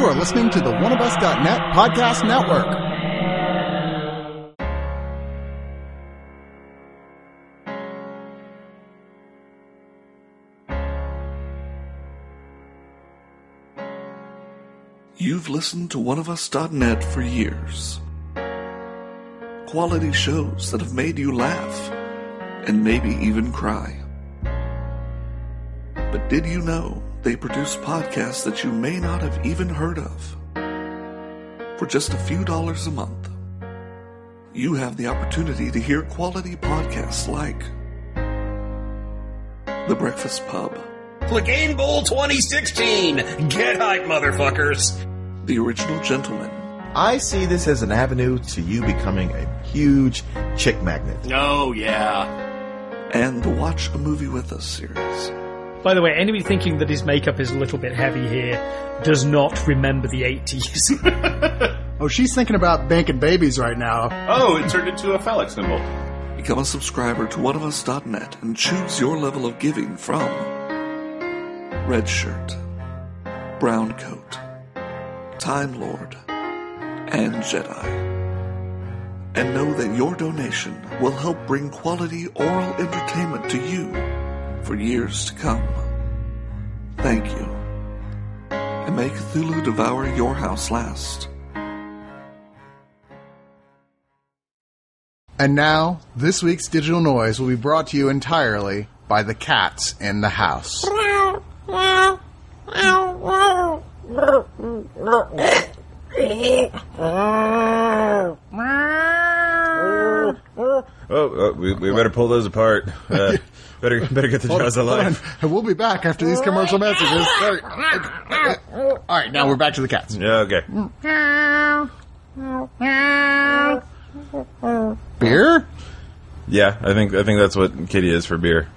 You are listening to the oneofus.net podcast network. You've listened to oneofus.net for years. Quality shows that have made you laugh and maybe even cry. But did you know they produce podcasts that you may not have even heard of? For just a few dollars a month, you have the opportunity to hear quality podcasts like The Breakfast Pub, Clicane Bowl 2016! Get hype, motherfuckers! The Original Gentleman, I see this as an avenue to you becoming a huge chick magnet. Oh, yeah. and the Watch a Movie With Us series. By the way, anybody thinking that his makeup is a little bit heavy here does not remember the 80s. Oh, she's thinking about banking babies right now. Oh, it turned into a phallic symbol. Become a subscriber to oneofus.net and choose your level of giving from Red Shirt, Brown Coat, Time Lord, and Jedi. And know that your donation will help bring quality oral entertainment to you for years to come. Thank you. And may Cthulhu devour your house last. And now, this week's digital noise will be brought to you entirely by the cats in the house. Oh, uh, we, we better pull those apart. Uh, better better get the jaws Hold on. alive. And we'll be back after these commercial messages. All right, All right, now we're back to the cats. Yeah, okay. Beer? Yeah, I think I think that's what Kitty is for beer.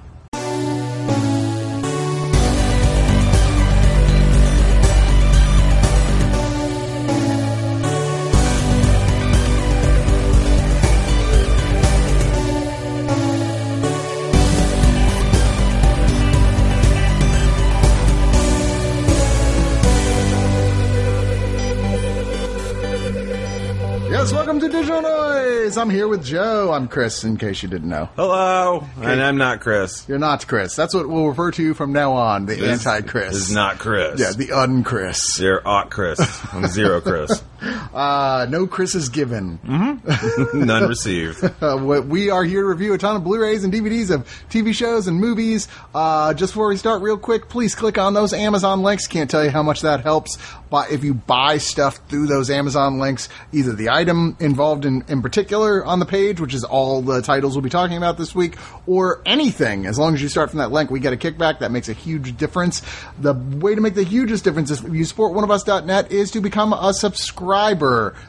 Welcome to Digital Noise. I'm here with Joe. I'm Chris, in case you didn't know. Hello, and I'm not Chris. You're not Chris. That's what we'll refer to you from now on. The This anti-Chris. is not Chris. Yeah, the un-Chris. You're aught Chris. I'm zero Chris. Uh, no Chris is given. None received. Uh, we are here to review a ton of Blu-rays and DVDs of TV shows and movies. Uh, just before we start, real quick, please click on those Amazon links. Can't tell you how much that helps. But if you buy stuff through those Amazon links, either the item involved in, in particular on the page, which is all the titles we'll be talking about this week, or anything, as long as you start from that link, we get a kickback. That makes a huge difference. The way to make the hugest difference is if you support oneofus.net is to become a subscriber.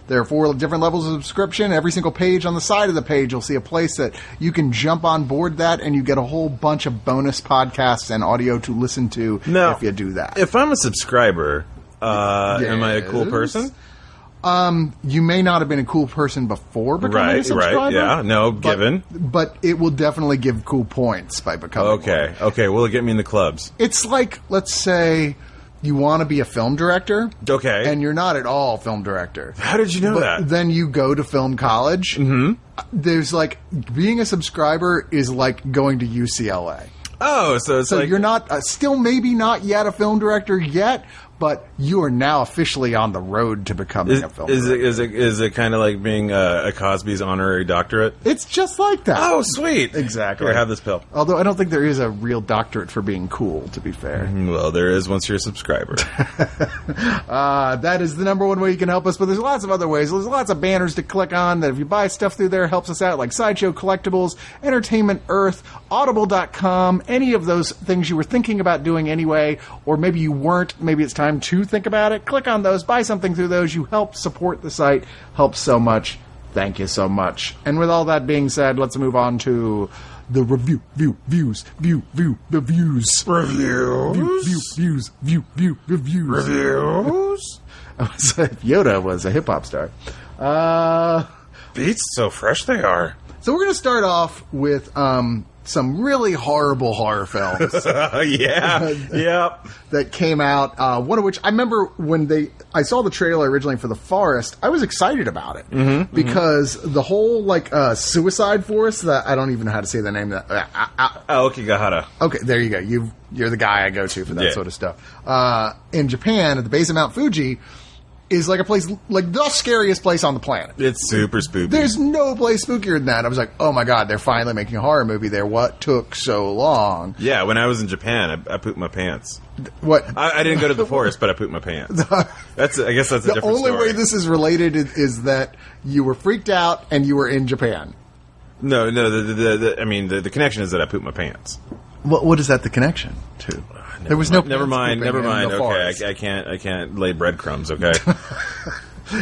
There are four different levels of subscription. Every single page on the side of the page, you'll see a place that you can jump on board that and you get a whole bunch of bonus podcasts and audio to listen to Now, if you do that. If I'm a subscriber, uh, am I a cool Yes. person? you may not have been a cool person before becoming a subscriber. right, yeah, no, but- given. But it will definitely give cool points by becoming one. Okay, okay. Will it get me in the clubs? It's like, let's say you want to be a film director. Okay. And you're not at all a film director. How did you know But that? then you go to film college. Mm-hmm. There's like, being a subscriber is like going to UCLA. oh, so it's So like you're not, uh, still maybe not yet a film director yet, but you are now officially on the road to becoming Is, a film is it director. is it is it kind of like being a, a Cosby's honorary doctorate? It's just like that. Oh, sweet! Exactly. Here, have this pill. Although I don't think there is a real doctorate for being cool, to be fair. Well, there is once you're a subscriber. Uh, that is the number one way you can help us, but there's lots of other ways. There's lots of banners to click on that if you buy stuff through there helps us out, like Sideshow Collectibles, Entertainment Earth, Audible.com, any of those things you were thinking about doing anyway, or maybe you weren't, maybe it's time to think about it. Click on those, buy something through those. You help support the site, helps so much. Thank you so much. And with all that being said, let's move on to the review, view, views, view, view, reviews. Reviews? View, view, views, view, view, reviews. Reviews? Yoda was a hip hop star. Uh, Beats so fresh they are. so we're going to start off with um, some really horrible horror films yeah. yep. that came out. Uh, one of which I remember when they I saw the trailer originally for The Forest. I was excited about it Mm-hmm, because the whole like uh, Suicide Forest. That I don't even know how to say the name. Of that uh, uh, uh, Aokigahara. Okay, there you go. You you're the guy I go to for that Yeah. sort of stuff. Uh, in Japan, at the base of Mount Fuji, is like a place like the scariest place on the planet. It's super spooky. There's no place spookier than that. I was like, oh my god, they're finally making a horror movie there. What took so long? yeah, when I was in Japan, I, I pooped my pants. What? I, I didn't go to the forest, but I pooped my pants. That's I guess that's a the only story. way this is related is, is that you were freaked out and you were in Japan. no, no. The, the, the, the, I mean, the, the connection is that I pooped my pants. What what is that the connection to? There was no. Never mind. Never mind. Okay. I, I can't. I can't lay breadcrumbs. Okay.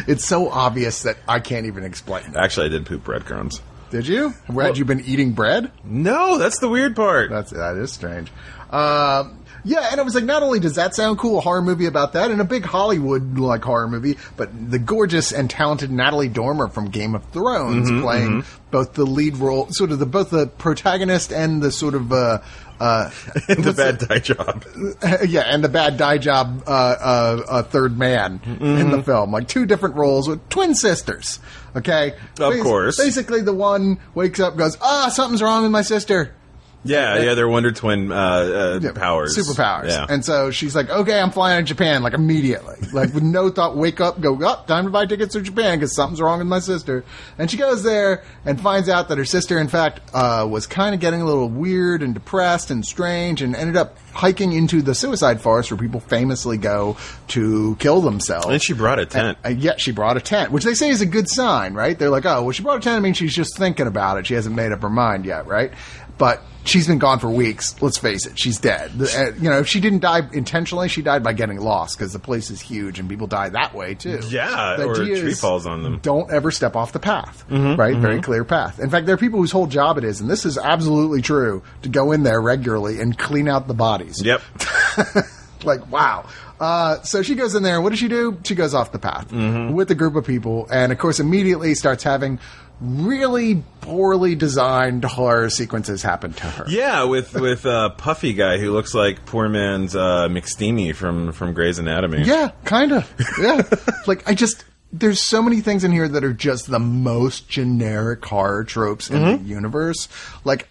It's so obvious that I can't even explain. Actually, I did poop breadcrumbs. Did you? Had you been eating bread? No, that's the weird part. That's that is strange. Um, yeah, and I was like, not only does that sound cool, a horror movie about that, and a big Hollywood like horror movie, but the gorgeous and talented Natalie Dormer from Game of Thrones playing both the lead role, sort of the both the protagonist and the sort of uh, uh, the bad dye job. yeah, and the bad dye job uh, uh, third man in the film, like two different roles with twin sisters. Okay, Of course. Basically, the one wakes up, goes, "Ah, something's wrong with my sister." Yeah, yeah, they're Wonder Twin uh, uh, Yeah, powers, superpowers. Yeah, And so she's like, okay, I'm flying to Japan, like immediately. Like with no thought, wake up, go, up, time to buy tickets to Japan because something's wrong with my sister. And she goes there and finds out that her sister, in fact, uh, was kind of getting a little weird and depressed and strange and ended up hiking into the suicide forest where people famously go to kill themselves. and she brought a tent. Uh, yet she brought a tent, which they say is a good sign, right? They're like, oh, well, she brought a tent. I mean, she's just thinking about it. She hasn't made up her mind yet, right? But she's been gone for weeks. Let's face it, she's dead. The- uh, you know, if she didn't die intentionally, she died by getting lost because the place is huge and people die that way too. Yeah, The or a tree falls on them. Don't ever step off the path, Mm-hmm, right? Very clear path. In fact, there are people whose whole job it is, and this is absolutely true, to go in there regularly and clean out the bodies Yep. like wow. Uh, so she goes in there. What does she do? She goes off the path Mm-hmm. with a group of people, and of course, immediately starts having really poorly designed horror sequences happen to her. Yeah, with with uh, puffy guy who looks like poor man's uh, McSteamy from from Grey's Anatomy. Yeah, kind of. Yeah, like I just there's so many things in here that are just the most generic horror tropes in Mm-hmm. the universe. Like.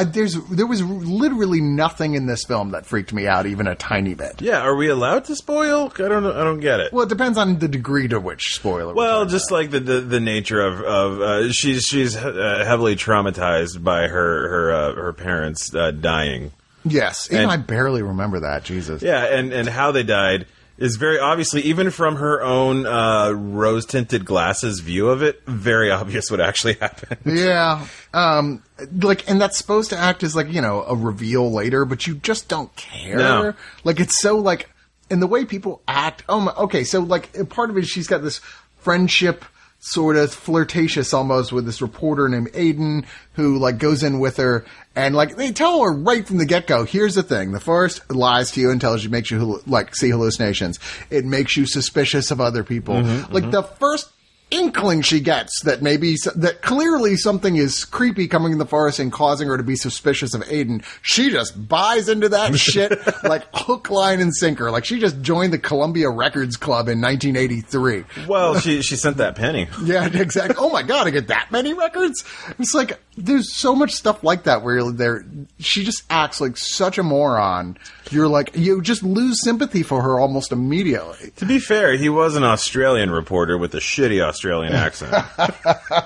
I, there's there was literally nothing in this film that freaked me out even a tiny bit. Yeah, are we allowed to spoil? I don't know. I don't get it. Well, it depends on the degree to which spoiler. Well, just like the the, the nature of of uh, she's she's uh, heavily traumatized by her her uh, her parents uh, dying. Yes, And- I barely remember that. Jesus. Yeah, and and how they died is very obviously even from her own uh, rose tinted glasses view of it, very obvious what actually happened. Yeah. Um, like, and that's supposed to act as like, you know, a reveal later, but you just don't care. No. Like, it's so like, and the way people act. Oh my, okay. So like, part of it, is she's got this friendship, sort of flirtatious almost with this reporter named Aiden who like goes in with her and like they tell her right from the get go, here's the thing. The forest lies to you and tells you, makes you like see hallucinations. It makes you suspicious of other people. Mm-hmm, like mm-hmm. the first inkling she gets that maybe that clearly something is creepy coming in the forest and causing her to be suspicious of Aiden. She just buys into that shit like hook, line, and sinker. Like she just joined the Columbia Records Club in 1983. Well, she she sent that penny. Yeah, exactly. Oh my god, I get that many records. It's like there's so much stuff like that where there she just acts like such a moron. You're like you just lose sympathy for her almost immediately. To be fair, he was an Australian reporter with a shitty Australian accent.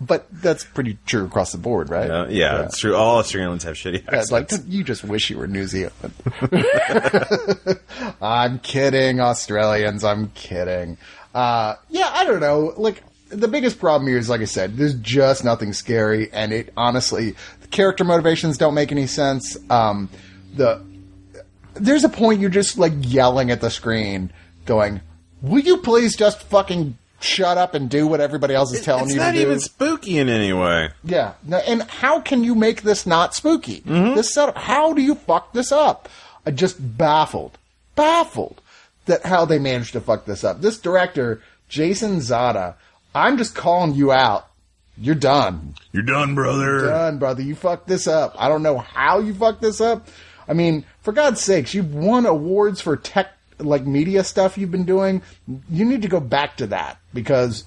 But that's pretty true across the board, right? Uh, yeah, it's true. All Australians have shitty Yeah, accents. like you just wish you were New Zealand. I'm kidding, Australians. I'm kidding. Uh, yeah, I don't know. Like the biggest problem here is, like I said, there's just nothing scary, and it honestly, the character motivations don't make any sense. Um, the there's a point you're just like yelling at the screen, going, "Will you please just fucking shut up and do what everybody else is telling it's you not to do?" even spooky in any way. Yeah. And how can you make this not spooky? Mm-hmm. This setup, how do you fuck this up? I just baffled, baffled that how they managed to fuck this up. This director, Jason Zada, I'm just calling you out you're done. You're done, brother. Done, brother. You fucked this up. I don't know how you fucked this up. I mean, for God's sakes, you've won awards for tech, like media stuff you've been doing. You need to go back to that because,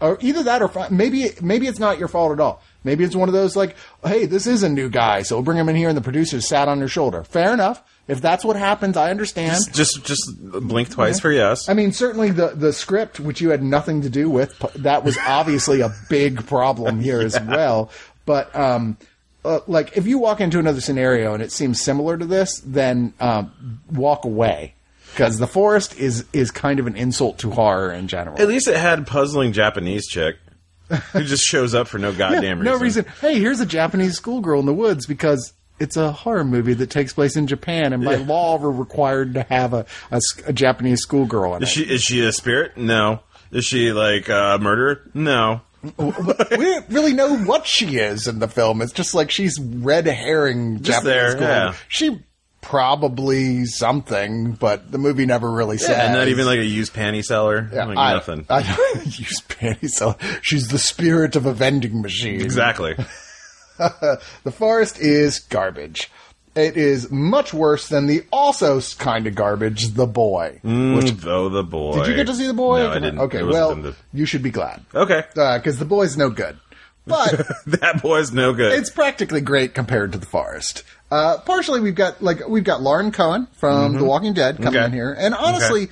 or either that or maybe maybe it's not your fault at all. Maybe it's one of those like, hey, this is a new guy, so we'll bring him in here, and the producers sat on your shoulder. Fair enough. If that's what happens, I understand. Just just blink twice for yes. I mean, certainly the the script, which you had nothing to do with, that was obviously a big problem here as well. But um, uh, like, if you walk into another scenario and it seems similar to this, then um, walk away because the forest is is kind of an insult to horror in general. At least it had puzzling Japanese chick who just shows up for no goddamn reason. no reason. Hey, here's a Japanese schoolgirl in the woods because. It's a horror movie that takes place in Japan, and by law, we're required to have a a Japanese schoolgirl in it. Is she is she a spirit? No. Is she like a murderer? No. we don't really know what she is in the film. It's just like she's red herring Just Japanese there, girl. yeah. She probably something, but the movie never really says. And not even like a used panty seller. Yeah, like I, nothing. I don't use panties. So she's the spirit of a vending machine. exactly. The forest is garbage. It is much worse than the also kind of garbage, The Boy. Mm, which though the boy. Did you get to see The Boy? No, I didn't. Okay, well, wasn't you should be glad okay. Uh, because The Boy's no good. But that boy's no good. it's practically great compared to the forest. Uh, partially, we've got like we've got Lauren Cohan from The Walking Dead coming Mm-hmm. Okay. in here, and honestly,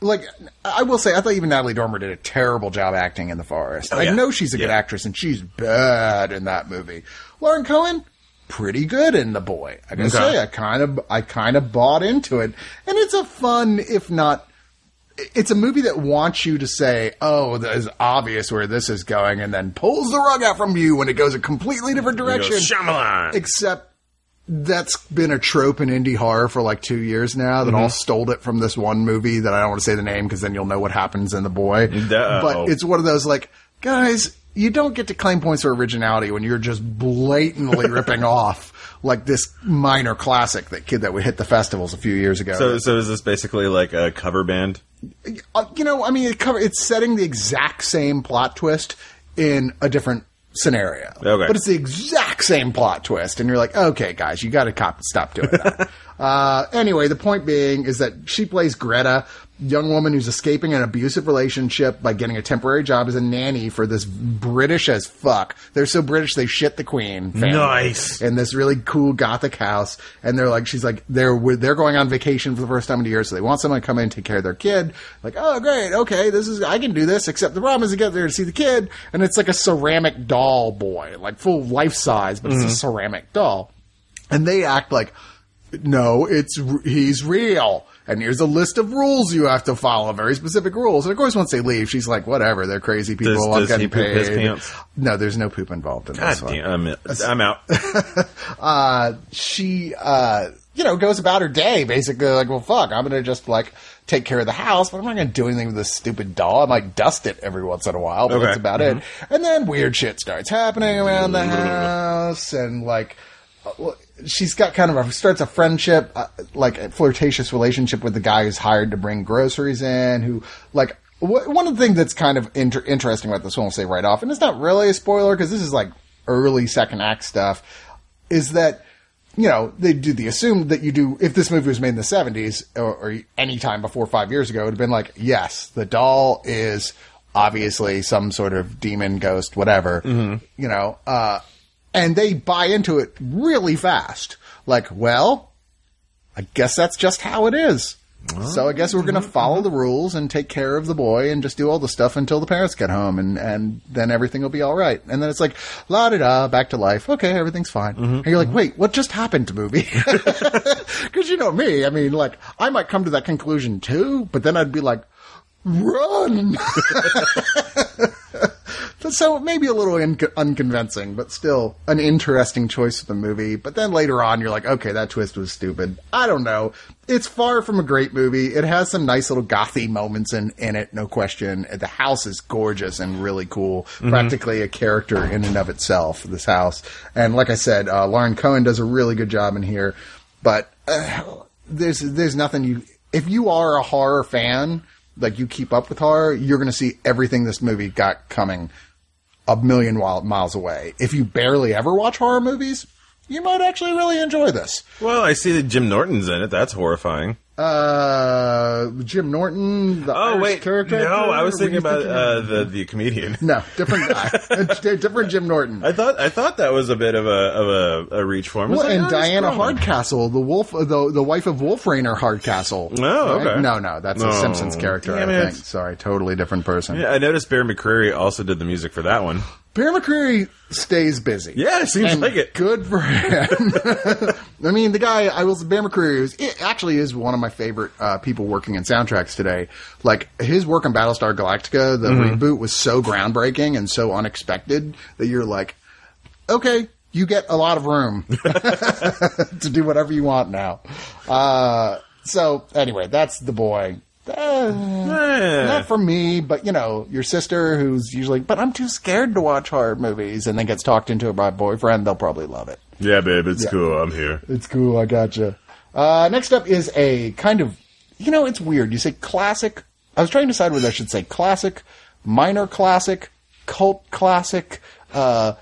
like I will say, I thought even Natalie Dormer did a terrible job acting in the forest. I Oh, yeah. know she's a good Yeah. actress, and she's bad in that movie. Lauren Cohan. Pretty good in the boy. I gotta Okay. say, I kind of, I kind of bought into it, and it's a fun, if not it's a movie that wants you to say, "Oh, that is obvious where this is going," and then pulls the rug out from you when it goes a completely different He goes, direction. Shyamalan. Except that's been a trope in indie horror for like two years now. That all stole it from this one movie that I don't want to say the name because then you'll know what happens in the boy. But it's one of those like, guys, you don't get to claim points for originality when you're just blatantly ripping off like this minor classic that kid that would hit the festivals a few years ago. so so is this basically like a cover band? Uh, you know, I mean, it cover, it's setting the exact same plot twist in a different scenario. Okay. But it's the exact same plot twist, and you're like, okay, guys, you got to cop- stop doing that. uh, anyway, the point being is that she plays Greta, young woman who's escaping an abusive relationship by getting a temporary job as a nanny for this British as fuck. They're so British they shit the Queen. Nice. in this really cool gothic house. And they're like she's like they're they're going on vacation for the first time in a year so they want someone to come in and take care of their kid. Like oh great. Okay this is i can do this except the problem is to get there to see the kid and it's like a ceramic doll boy like full life size but it's a mm-hmm. ceramic doll. And they act like no it's he's real and here's a list of rules you have to follow, very specific rules. And of course, once they leave, she's like, "Whatever, they're crazy people. Does- I'm does getting paid." No, there's no poop involved in God this one damn, I'm, I'm out. uh, she, uh, you know, goes about her day basically like, well, fuck, I'm gonna just like take care of the house, but I'm not gonna do anything with this stupid doll. I might dust it every once in a while, but Okay. that's about it. And then weird shit starts happening around the house, and like, uh, well, she's got kind of a starts a friendship, uh, like a flirtatious relationship with the guy who's hired to bring groceries in. Who like wh- one of the things that's kind of inter- interesting about this one, I'll say right off, and it's not really a spoiler because this is like early second act stuff, is that you know, they do the assumed that you do, if this movie was made in the 70s or, or any time before five years ago, it would have been like, yes, the doll is obviously some sort of demon, ghost, whatever, you know, uh, and they buy into it really fast. Like, well, I guess that's just how it is. So I guess we're going to mm-hmm, follow mm-hmm. the rules and take care of the boy and just do all the stuff until the parents get home and, and then everything will be all right. And then it's like, la da da, back to life. Okay, everything's fine. Mm-hmm, and you're like, wait, what just happened to movie? Cause you know me, I mean, like, I might come to that conclusion too, but then I'd be like, run! so maybe a little in- unconvincing, but still an interesting choice for the movie. But then later on, you're like, okay, that twist was stupid. I don't know. It's far from a great movie. It has some nice little gothy moments in, in it, no question. The house is gorgeous and really cool. Practically a character in and of itself, this house. And like I said, uh, Lauren Cohan does a really good job in here. But uh, there's there's nothing you if you are a horror fan, like you keep up with horror, you're going to see everything this movie got coming a million miles away. If you barely ever watch horror movies, you might actually really enjoy this. Well, I see that Jim Norton's in it. That's horrifying. Uh, Jim Norton, the Oh Irish wait, character. no, I was thinking about uh, the the comedian. no, different guy, different Jim Norton. I thought I thought that was a bit of a of a, a reach for him. Well, like, and oh, Diana. Hardcastle, the wolf, the the wife of Wolf Rainer Hardcastle. Oh, okay. No, no, that's a Simpsons character. I think. Sorry, totally different person. Yeah, I noticed Bear McCreary also did the music for that one. Bear McCreary stays busy. Yeah, it seems And like it. Good for him. I mean, the guy I will. Bear McCreary is actually is one of my favorite uh, people working in soundtracks today. Like his work on Battlestar Galactica, the Mm-hmm. reboot was so groundbreaking and so unexpected that you're like, okay, you get a lot of room to do whatever you want now. Uh, so anyway, that's the boy. Uh, Eh. not for me, but you know, your sister who's usually, but I'm too scared to watch horror movies and then gets talked into it by a boyfriend, they'll probably love it. Yeah, babe, it's cool. I'm here. It's cool, I gotcha. Uh, next up is a kind of, you know, it's weird. You say classic. I was trying to decide whether I should say classic, minor classic, cult classic, uh,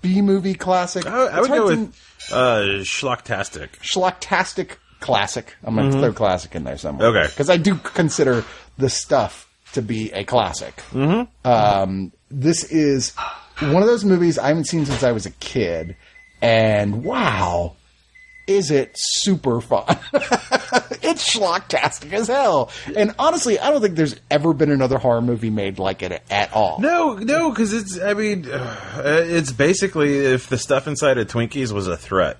B movie classic. I, I would go to- with uh, schlocktastic. schlocktastic classic. I'm going to throw classic in there somewhere. Okay. Because I do consider the stuff to be a classic. Mm-hmm. Um, this is one of those movies I haven't seen since I was a kid. And wow, is it super fun. it's schlocktastic as hell. And honestly, I don't think there's ever been another horror movie made like it at all. No, no, because it's. I mean, uh, it's basically if the stuff inside of Twinkies was a threat.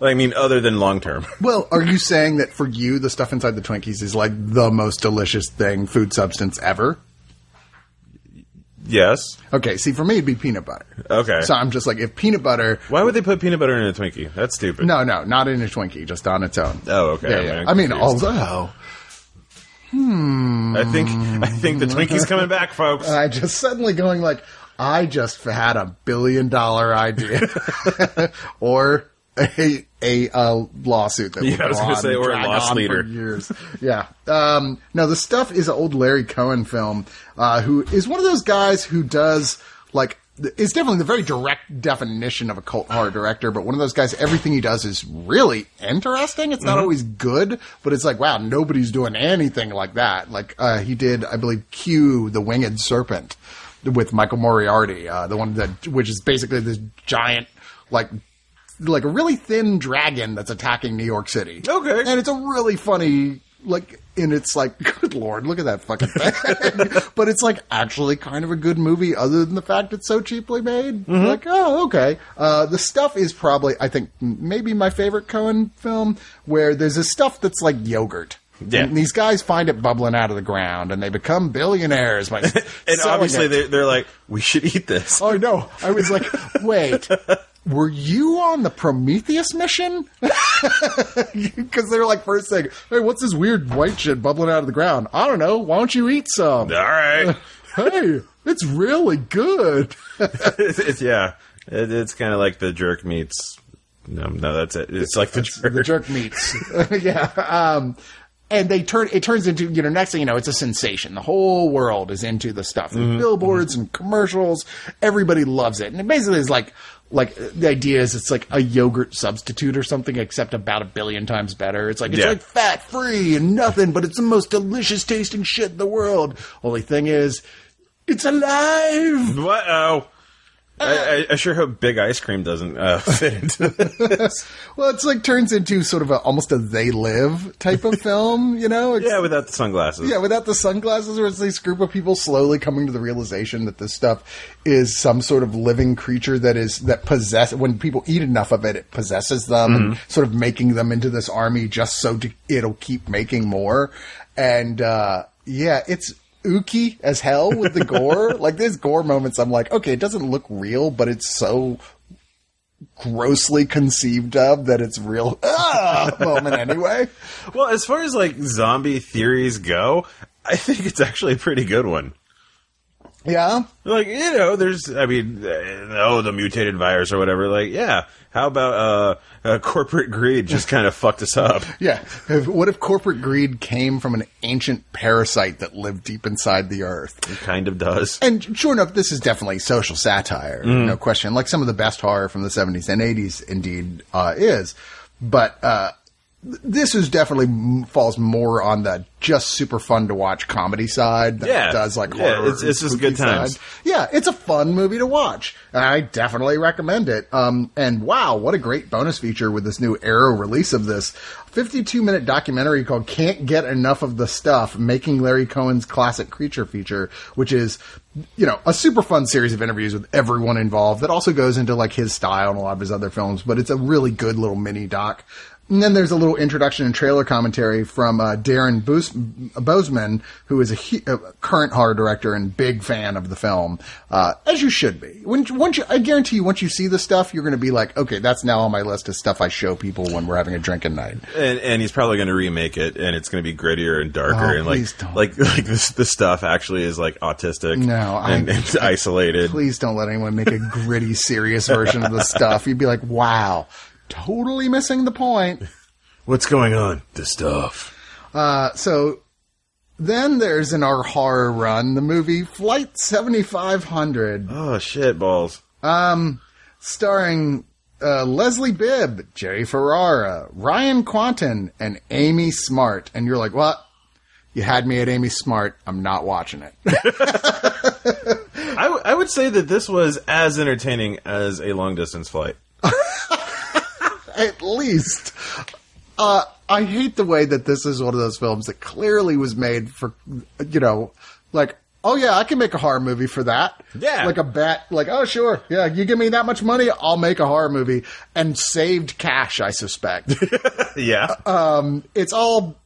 I mean, other than long term. Well, are you saying that for you, the stuff inside the Twinkies is like the most delicious thing, food substance ever? Yes. Okay, see, for me, it'd be peanut butter. Okay. So I'm just like, if peanut butter. Why would they put peanut butter in a Twinkie? That's stupid. No, no, not in a Twinkie, just on its own. Oh, okay. Yeah, yeah. I mean, although Hmm. I think I think the Twinkie's coming back, folks. I just suddenly going like, I just had a billion dollar idea, or a a uh, lawsuit that Yeah, I was go gonna on say, or a loss leader. years. Yeah. Um, no, the stuff is an old Larry Cohen film, uh, who is one of those guys who does like. Is definitely the very direct definition of a cult horror director, but one of those guys, everything he does is really interesting. It's not always good, but it's like, wow, nobody's doing anything like that. Like, uh, he did, I believe, Q, the Winged Serpent with Michael Moriarty, uh, the one that, which is basically this giant, like, like a really thin dragon that's attacking New York City. Okay. And it's a really funny, like, and it's like, good lord, look at that fucking thing. but it's like actually kind of a good movie other than the fact it's so cheaply made. Mm-hmm. Like, oh, okay. Uh, the stuff is probably, I think, maybe my favorite Cohen film where there's this stuff that's like yogurt. Yeah. And these guys find it bubbling out of the ground and they become billionaires by and obviously it. they're, they're like, we should eat this. Oh no! I was like, wait, were you on the Prometheus mission? Because they're like first saying, "Hey, what's this weird white shit bubbling out of the ground?" I don't know. Why don't you eat some? All right. hey, it's really good. it's, it's- yeah, it, it's kind of like the jerk meats. No, no, that's it. It's like the jerk. the jerk meats. yeah. Um, and they turn it turns into you know next thing you know it's a sensation. The whole world is into the stuff. There's billboards and commercials. Everybody loves it, and it basically is like like the idea is it's like a yogurt substitute or something, except about a billion times better. It's like it's Yeah. like fat free and nothing, but it's the most delicious tasting shit in the world. Only thing is, it's alive. What? Oh. I, I, sure hope Big Ice Cream doesn't uh, fit into this. Well, it's like turns into sort of a almost a they live type of film, you know? It's, yeah, without the sunglasses. Yeah, without the sunglasses, where it's this group of people slowly coming to the realization that this stuff is some sort of living creature that is that possess. When people eat enough of it, it possesses them and sort of making them into this army just so to, it'll keep making more. And uh, yeah, it's ooky as hell with the gore. like there's gore moments. I'm like, okay, it doesn't look real, but it's so grossly conceived of that it's real ah, moment anyway. Well, as far as like zombie theories go, I think it's actually a pretty good one. Yeah. Like you know, there's I mean, uh, oh, the mutated virus or whatever. Like, yeah, how about uh, uh corporate greed just kind of fucked us up? Yeah. What if corporate greed came from an ancient parasite that lived deep inside the earth? It kind of does. And sure enough, this is definitely social satire, no question. Like some of the best horror from the 70s and 80s, indeed, uh, is. But uh, this is definitely falls more on the just super fun to watch comedy side than Yeah. it does like Yeah, horror. it's- it's just good times. side. Yeah, it's a fun movie to watch. I definitely recommend it. Um, and wow, what a great bonus feature with this new Arrow release of this 52 minute documentary called Can't Get Enough of the Stuff, making Larry Cohen's classic creature feature, which is, you know, a super fun series of interviews with everyone involved that also goes into like his style and a lot of his other films, but it's a really good little mini doc. And then there's a little introduction and trailer commentary from uh, Darren Boos- Bousman, who is a, hu- a current horror director and big fan of the film, uh, as you should be. When, once you, I guarantee you, once you see the stuff, you're going to be like, okay, that's now on my list of stuff I show people when we're having a drinking night. And, and he's probably going to remake it, and it's going to be grittier and darker, Oh, and like don't. like like this the stuff actually is like autistic, No, I- and, and isolated. Please don't let anyone make a gritty, serious version of the stuff. You'd be like, wow, totally missing the point. What's going on? The stuff. Uh, so then there's in our horror run the movie Flight 7500. Oh shit balls. Um, starring uh, Leslie Bibb, Jerry Ferrara, Ryan Kwanten, and Amy Smart. And you're like, what? You had me at Amy Smart. I'm not watching it. I, w- I would say that this was as entertaining as a long distance flight. at least. Uh, I hate the way that this is one of those films that clearly was made for, you know, like, oh yeah, I can make a horror movie for that. Yeah. Like a bet, like, oh sure, yeah, you give me that much money, I'll make a horror movie. And saved cash, I suspect. yeah. it's all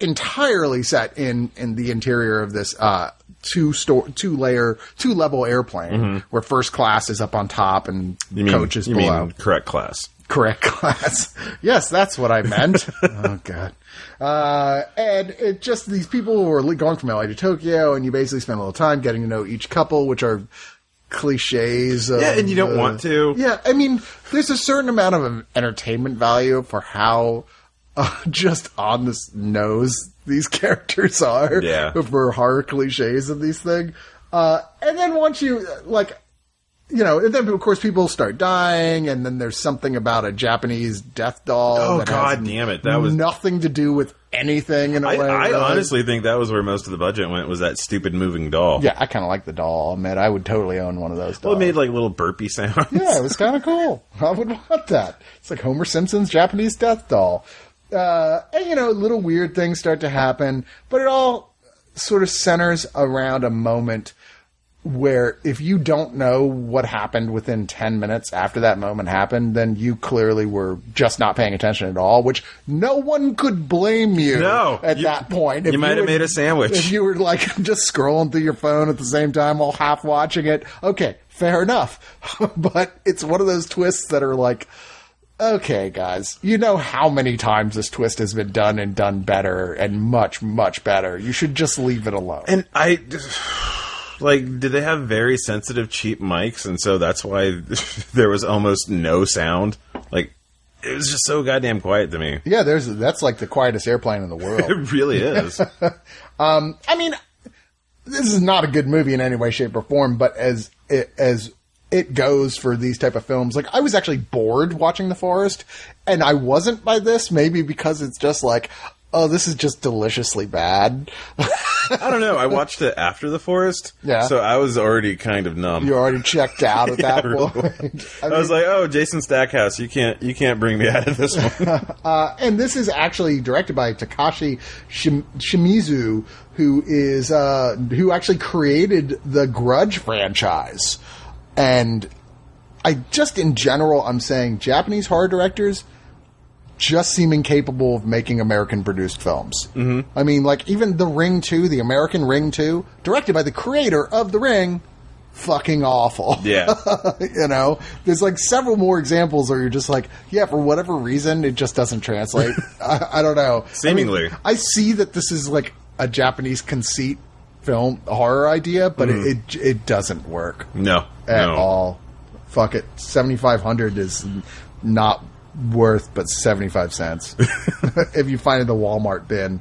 entirely set in in the interior of this uh two store two layer two level airplane where first class is up on top and Mm-hmm. you mean, coach is you below mean correct class. Correct class yes that's what i meant oh god uh and it just these people who are going from la to tokyo and you basically spend a little time getting to know each couple which are cliches of, Yeah, and you don't uh, want to. yeah, I mean, there's a certain amount of entertainment value for how uh, just on the nose these characters are. Yeah. For horror cliches of these things. Uh, and then once you, like, you know, and then of course people start dying, and then there's something about a Japanese death doll. Oh, that God damn it, that was- nothing to do with anything in a I, way. I honestly think that was where most of the budget went was that stupid moving doll. yeah, I kind of like the doll. Man, I would totally own one of those. Well, Dolls. it made like little burpy sounds. Yeah, it was kind of cool. I would want that. It's like Homer Simpson's Japanese death doll. Uh, and, you know, little weird things start to happen, but it all sort of centers around a moment where if you don't know what happened within 10 minutes after that moment happened, then you clearly were just not paying attention at all, which no one could blame you No, at you- that point. you might have had- made a sandwich. If you were like just scrolling through your phone at the same time while half watching it, okay, fair enough. but it's one of those twists that are like, okay, guys, you know how many times this twist has been done and done better and much, much better. You should just leave it alone. And I like, did they have very sensitive, cheap mics, and so that's why there was almost no sound. Like, it was just so goddamn quiet to me. yeah, there's that's like the quietest airplane in the world. It really is. Um, I mean, this is not a good movie in any way, shape, or form. But as it, as it goes for these type of films, like I was actually bored watching The Forest, and I wasn't by this. Maybe because it's just like, oh, this is just deliciously bad. I don't know. I watched it after the forest, Yeah. So I was already kind of numb. You're already checked out at that Yeah, point. I was like, "Oh, Jason Stackhouse, you can't, you can't bring me out of this one." Uh, and this is actually directed by Takashi Shim- Shimizu, who is uh, who actually created the Grudge franchise. And I just in general, I'm saying Japanese horror directors just seem incapable of making American produced films. Mm-hmm. I mean, like even The Ring 2, the American Ring 2, directed by the creator of The Ring, fucking awful. yeah, you know, there's like several more examples where you're just like, yeah, for whatever reason, it just doesn't translate. I, I don't know. Seemingly. I, mean, I see that this is like a Japanese conceit film horror idea, but it, it it doesn't work No, at no. all. Fuck it, seventy five hundred is not worth but seventy five cents if you find it in the Walmart bin.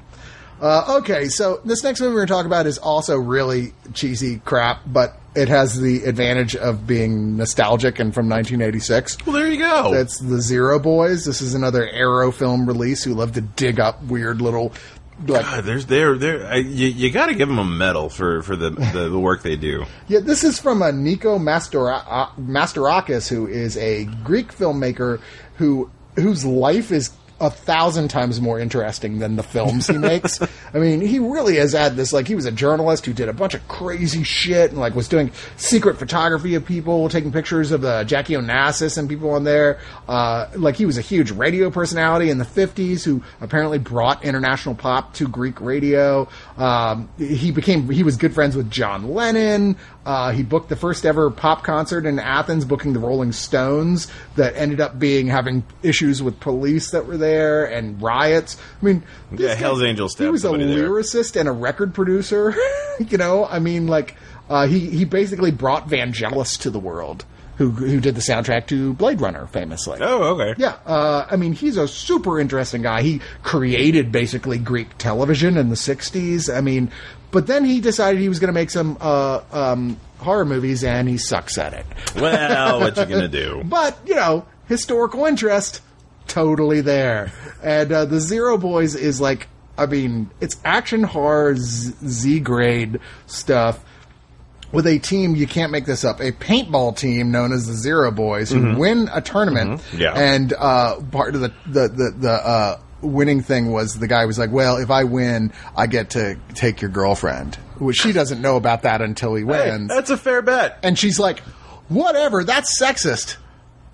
Uh, okay, so this next movie we're going to talk about is also really cheesy crap, but it has the advantage of being nostalgic and from 1986. Well, there you go. It's the Zero Boys. This is another Arrow film release who love to dig up weird little like God, there's there there. You you got to give them a medal for for the, the the work they do. Yeah, this is from a Nico Mastera- uh, Mastorakis, who is a Greek filmmaker who whose life is a thousand times more interesting than the films he makes. I mean, he really has had this like he was a journalist who did a bunch of crazy shit and like was doing secret photography of people, taking pictures of uh, Jackie Onassis and people on there. Uh, like he was a huge radio personality in the fifties who apparently brought international pop to Greek radio. Um, he became he was good friends with John Lennon. Uh, he booked the first ever pop concert in Athens, booking the Rolling Stones, that ended up being having issues with police that were there and riots. I mean, this Yeah, Hell's Angels He was a somebody there. lyricist and a record producer. you know, I mean, like uh, he he basically brought Vangelis to the world, who who did the soundtrack to Blade Runner, famously. Oh, okay. Yeah, uh, I mean, he's a super interesting guy. He created basically Greek television in the 60s. I mean, but then he decided he was going to make some uh, um, horror movies, and he sucks at it. Well, what you gonna do? But, you know, historical interest, totally there. And uh, The Zero Boys is like, I mean, it's action horror Z grade stuff with a team, you can't make this up, a paintball team known as the Zero Boys who win a tournament. Mm-hmm. Yeah. And uh, part of the, the, the, the uh, winning thing was the guy was like, well, if I win, I get to take your girlfriend. Which she doesn't know about that until he Hey, wins. that's a fair bet. and she's like, whatever, that's sexist.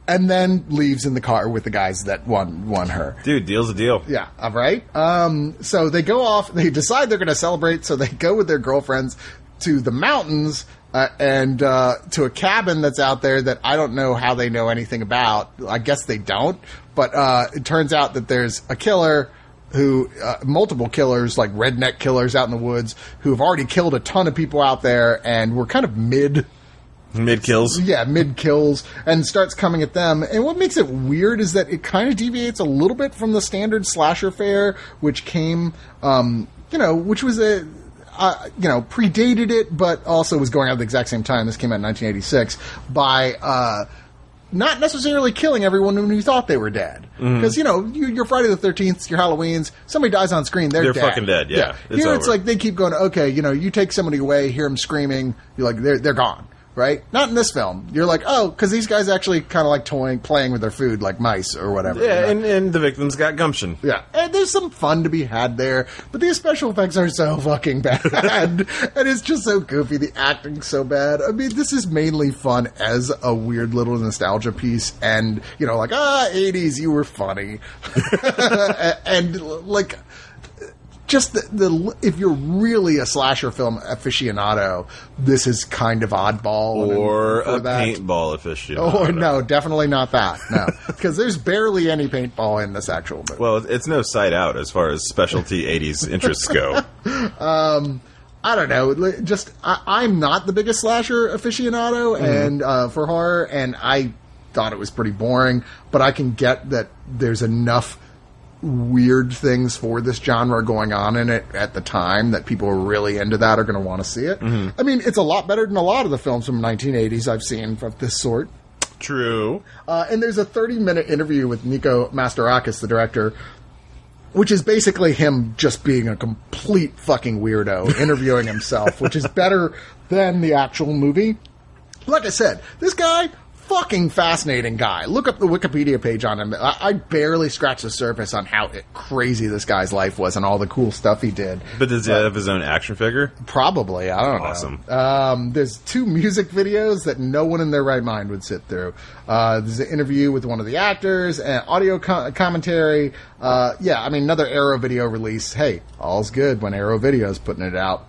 And then leaves in the car with the guys that won won her. Dude, deal's a deal. Yeah, all right. Um, so they go off. They decide they're going to celebrate. So they go with their girlfriends to the mountains uh, and uh, to a cabin that's out there that I don't know how they know anything about. I guess they don't. But uh, it turns out that there's a killer who, uh, multiple killers, like redneck killers out in the woods, who have already killed a ton of people out there, and we're kind of mid Mid kills. yeah, mid kills and starts coming at them. And what makes it weird is that it kind of deviates a little bit from the standard slasher fare, which came, um, you know, which was a, uh, you know, predated it, but also was going out at the exact same time. This came out in 1986 by, uh, not necessarily killing everyone when you thought they were dead. Mm-hmm. Because, you know, you, your Friday the 13th, your Halloween's, somebody dies on screen, they're, They're dead. fucking dead, yeah. It's Here it's like they keep going, okay, you know, you take somebody away, hear them screaming, you're like, they're, they're gone. Right? Not in this film. You're like, oh, because these guys actually kind of like toying, playing with their food like mice or whatever. you Yeah, know? and, and the victim's got gumption. Yeah, and there's some fun to be had there, but these special effects are so fucking bad, and it's just so goofy. The acting's so bad. I mean, this is mainly fun as a weird little nostalgia piece, and you know, like ah, '80s, you were funny, and like just the, the if you're really a slasher film aficionado, this is kind of oddball, Or a that- paintball aficionado. Oh no, definitely not that. No, because there's barely any paintball in this actual movie. Well, it's no sight out as far as specialty 80s interests go. I don't know. Just I, I'm not the biggest slasher aficionado, and uh, for horror, and I thought it was pretty boring. But I can get that there's enough weird things for this genre going on in it at the time that people are really into that are going to want to see it. I mean, it's a lot better than a lot of the films from 1980s I've seen of this sort. True. Uh, and there's a 30 minute interview with Nico Mastorakis, the director, which is basically him just being a complete fucking weirdo, interviewing himself, which is better than the actual movie. Like I said, this guy, fucking fascinating guy. Look up the Wikipedia page on him. I, I barely scratched the surface on how crazy this guy's life was and all the cool stuff he did. But does he have his own action figure? Probably, I don't Awesome. know. Um, there's two music videos that no one in their right mind would sit through. Uh, there's an interview with one of the actors, and audio co- commentary. Uh, yeah, I mean another Arrow video release. Hey, all's good when Arrow Video's putting it out.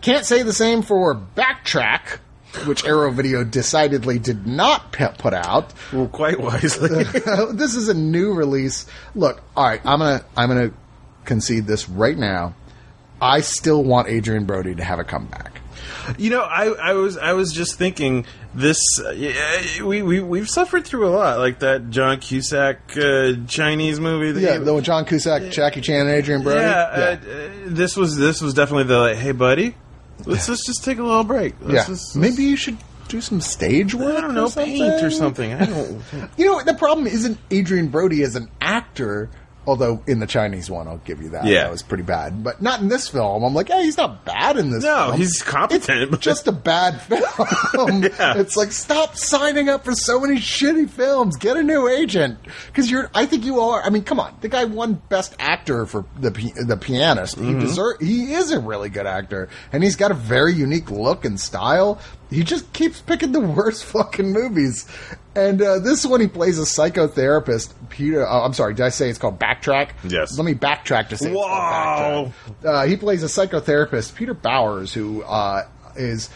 Can't say the same for Backtrack, which Arrow Video decidedly did not put out. Well, quite wisely. this is a new release. Look, all right, I'm gonna I'm gonna concede this right now. I still want Adrien Brody to have a comeback. You know, I, I was I was just thinking this. Uh, we we we've suffered through a lot, like that John Cusack uh, Chinese movie. That Yeah, you- the John Cusack, Jackie Chan, and Adrien Brody. yeah. Uh, uh, this was this was definitely the like, hey buddy, let's let's just take a little break. Let's yeah. just- Maybe you should do some stage work. I don't know, or paint or something. I don't. You know, the problem isn't Adrien Brody as an actor. Although in the Chinese one, I'll give you that. Yeah. that was pretty bad. But not in this film. I'm like, hey, he's not bad in this. No, film. he's competent, It's but- just a bad film. Yeah. It's like stop signing up for so many shitty films. Get a new agent because you're. I think you are. I mean, come on. The guy won Best Actor for the the Pianist. He Mm-hmm. deserve. He is a really good actor, and he's got a very unique look and style. He just keeps picking the worst fucking movies. And uh, this one, he plays a psychotherapist. Peter, uh, I'm sorry, did I say it's called Backtrack? Yes. Let me backtrack to say Wow. Uh, he plays a psychotherapist, Peter Bowers, who uh, is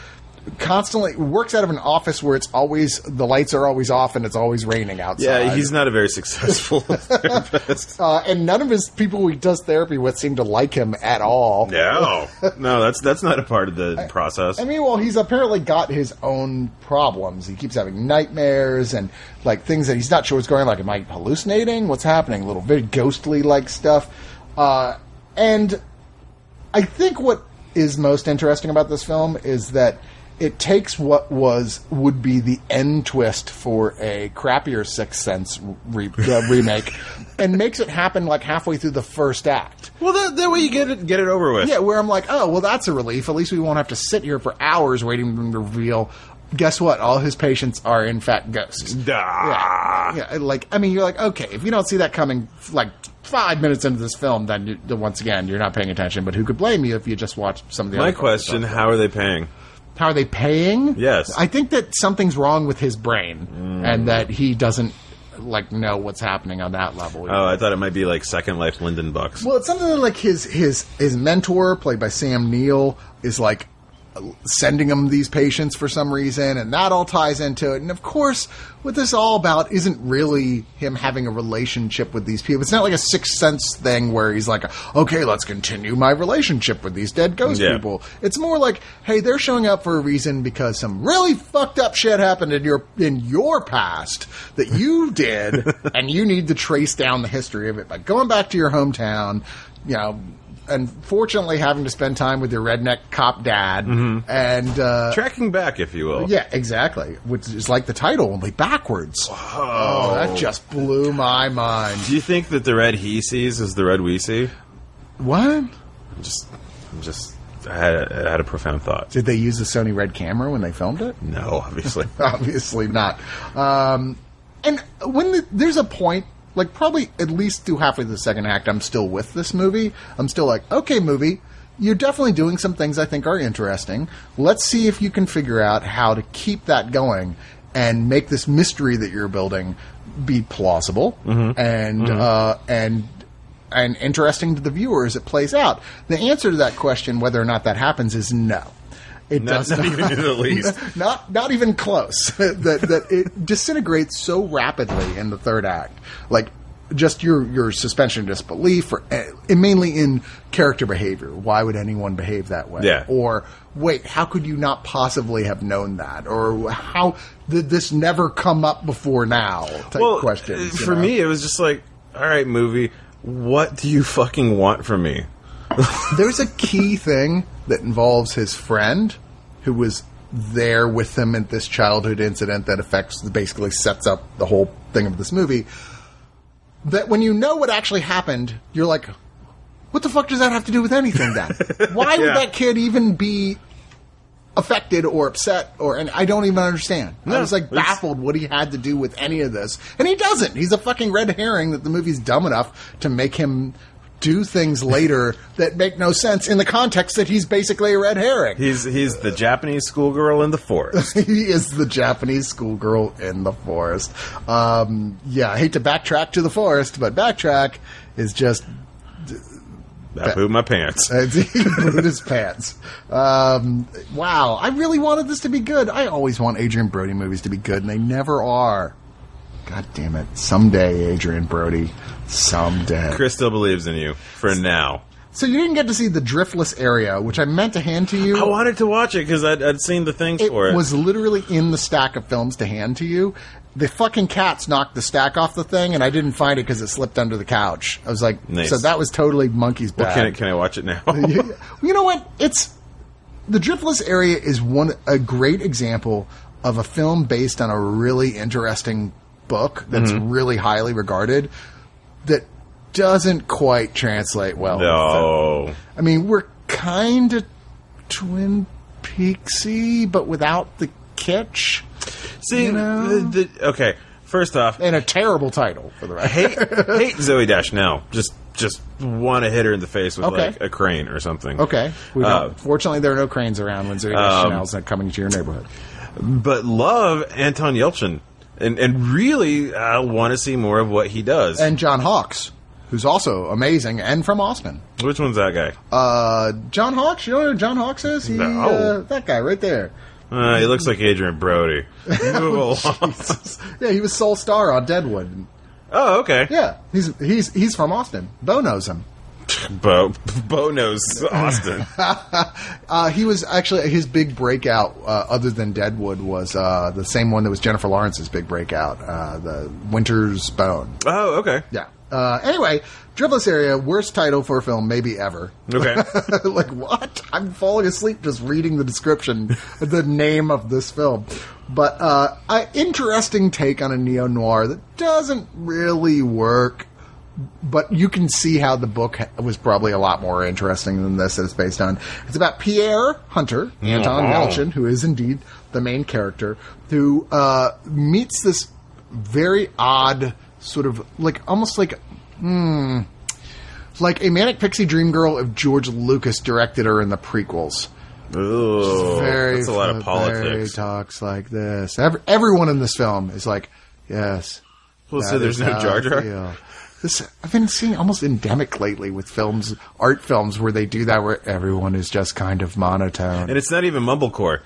constantly works out of an office where it's always the lights are always off and it's always raining outside. Yeah, he's not a very successful therapist. uh, and none of his people who he does therapy with seem to like him at all. No, no, that's that's not a part of the process. I mean, well, he's apparently got his own problems. He keeps having nightmares and like things that he's not sure what's going on. Like, am I hallucinating? What's happening? Little very ghostly like stuff. Uh, and I think what is most interesting about this film is that it takes what was would be the end twist for a crappier Sixth Sense re- uh, remake and makes it happen like halfway through the first act. well, that, that way you get it get it over with. Yeah, where I'm like, oh, well, that's a relief. At least we won't have to sit here for hours waiting for them to reveal. Guess what? All his patients are in fact ghosts. Ah. Yeah, yeah. Like, I mean, you're like, okay, if you don't see that coming, like five minutes into this film, then you, once again, you're not paying attention. But who could blame you if you just watch some of the? My question. How are they paying? How are they paying? Yes. I think that something's wrong with his brain, mm. and that he doesn't like know what's happening on that level. Oh, I thought it might be like Second Life Linden Bucks. Well, it's something like his his his mentor, played by Sam Neill, is like sending him these patients for some reason, and that all ties into it. And of course, what this is all about isn't really him having a relationship with these people. It's not like a sixth sense thing where he's like, okay, let's continue my relationship with these dead ghost Yeah. people. It's more like, hey, they're showing up for a reason because some really fucked up shit happened in your in your past that you did, and you need to trace down the history of it by going back to your hometown, you know. And fortunately, having to spend time with your redneck cop dad, and uh, Tracking back, if you will. yeah, exactly, which is like the title, only backwards. Oh, that just blew my mind. Do you think that the red he sees is the red we see? What? Just, I'm just, I had, I had a profound thought. Did they use the Sony Red camera when they filmed it? No, obviously. Obviously not. Um, and when the, there's a point, like probably at least through halfway the second act, I'm still with this movie. I'm still like, okay, movie, you're definitely doing some things I think are interesting. Let's see if you can figure out how to keep that going and make this mystery that you're building be plausible and uh, and and interesting to the viewer as it plays out. The answer to that question, whether or not that happens, is no. It Not- does not even in the least. not not even close. that that it disintegrates so rapidly in the third act, like just your your suspension of disbelief, or and mainly in character behavior. Why would anyone behave that way? Yeah. Or wait, how could you not possibly have known that? Or how did this never come up before now? Type well, questions. uh, For know? me, it was just like, all right, movie, what do you fucking want from me? There's a key thing that involves his friend who was there with him at this childhood incident that affects, basically sets up the whole thing of this movie. That when you know what actually happened, you're like, what the fuck does that have to do with anything then? Why would Yeah. that kid even be affected or upset or and I don't even understand. I was like baffled what he had to do with any of this. And he doesn't. He's a fucking red herring that the movie's dumb enough to make him do things later that make no sense in the context that he's basically a red herring. He's he's the Japanese schoolgirl in the forest. he is the Japanese schoolgirl in the forest. Um, yeah, I hate to backtrack to the forest, but backtrack is just I pooped my pants. he put his pants. Um, wow, I really wanted this to be good. I always want Adrien Brody movies to be good, and they never are. God damn it! Someday, Adrien Brody. Someday. Chris still believes in you for now. So you didn't get to see the driftless area, which I meant to hand to you. I wanted to watch it because I'd, I'd seen the things it for it. was literally in the stack of films to hand to you. The fucking cats knocked the stack off the thing, and I didn't find it because it slipped under the couch. I was like, Nice. so that was totally monkey's bad. can, I, can I watch it now? you you know what? It's the driftless area is one a great example of a film based on a really interesting book that's Mm-hmm. really highly regarded that doesn't quite translate well. no. I mean, we're kind of Twin Peaksy, but without the kitsch. See, You know? the, the, okay. First off, And a terrible title for the record. hate hate Zooey Deschanel. Just just want to hit her in the face with Okay. like a crane or something. Okay. Uh, fortunately, there are no cranes around when Zooey Um, Chanel's not coming to your neighborhood. but love Anton Yelchin, and and really uh, want to see more of what he does. And John Hawkes, who's also amazing and from Austin. Which one's that guy? Uh, John Hawkes, you know who John Hawkes is? He, No. uh, that guy right there. Uh, he looks like Adrien Brody. Move along. Yeah, he was Sol Star on Deadwood. Oh, okay. Yeah, he's he's he's from Austin. Bo knows him. Bo Bo knows Austin. Uh, he was actually his big breakout, uh, other than Deadwood, was uh, the same one that was Jennifer Lawrence's big breakout, uh, the Winter's Bone. oh, okay. Yeah. Uh, anyway, Driftless Area, worst title for a film maybe ever. Okay. like what? I'm falling asleep just reading the description, the name of this film. But uh, an interesting take on a neo noir that doesn't really work. But you can see how the book was probably a lot more interesting than this that it's based on. It's about Pierre Hunter, Anton. Yelchin, who is indeed the main character, who uh, meets this very odd sort of like almost like hmm, like a manic pixie dream girl if George Lucas directed her in the prequels. Ooh, Very, that's a lot of politics. talks like this. Every, everyone in this film is like, yes. Well, so there's no Jar Jar. Feel." This, I've been seeing almost endemic lately with films, art films, where they do that, where everyone is just kind of monotone. And it's not even mumblecore.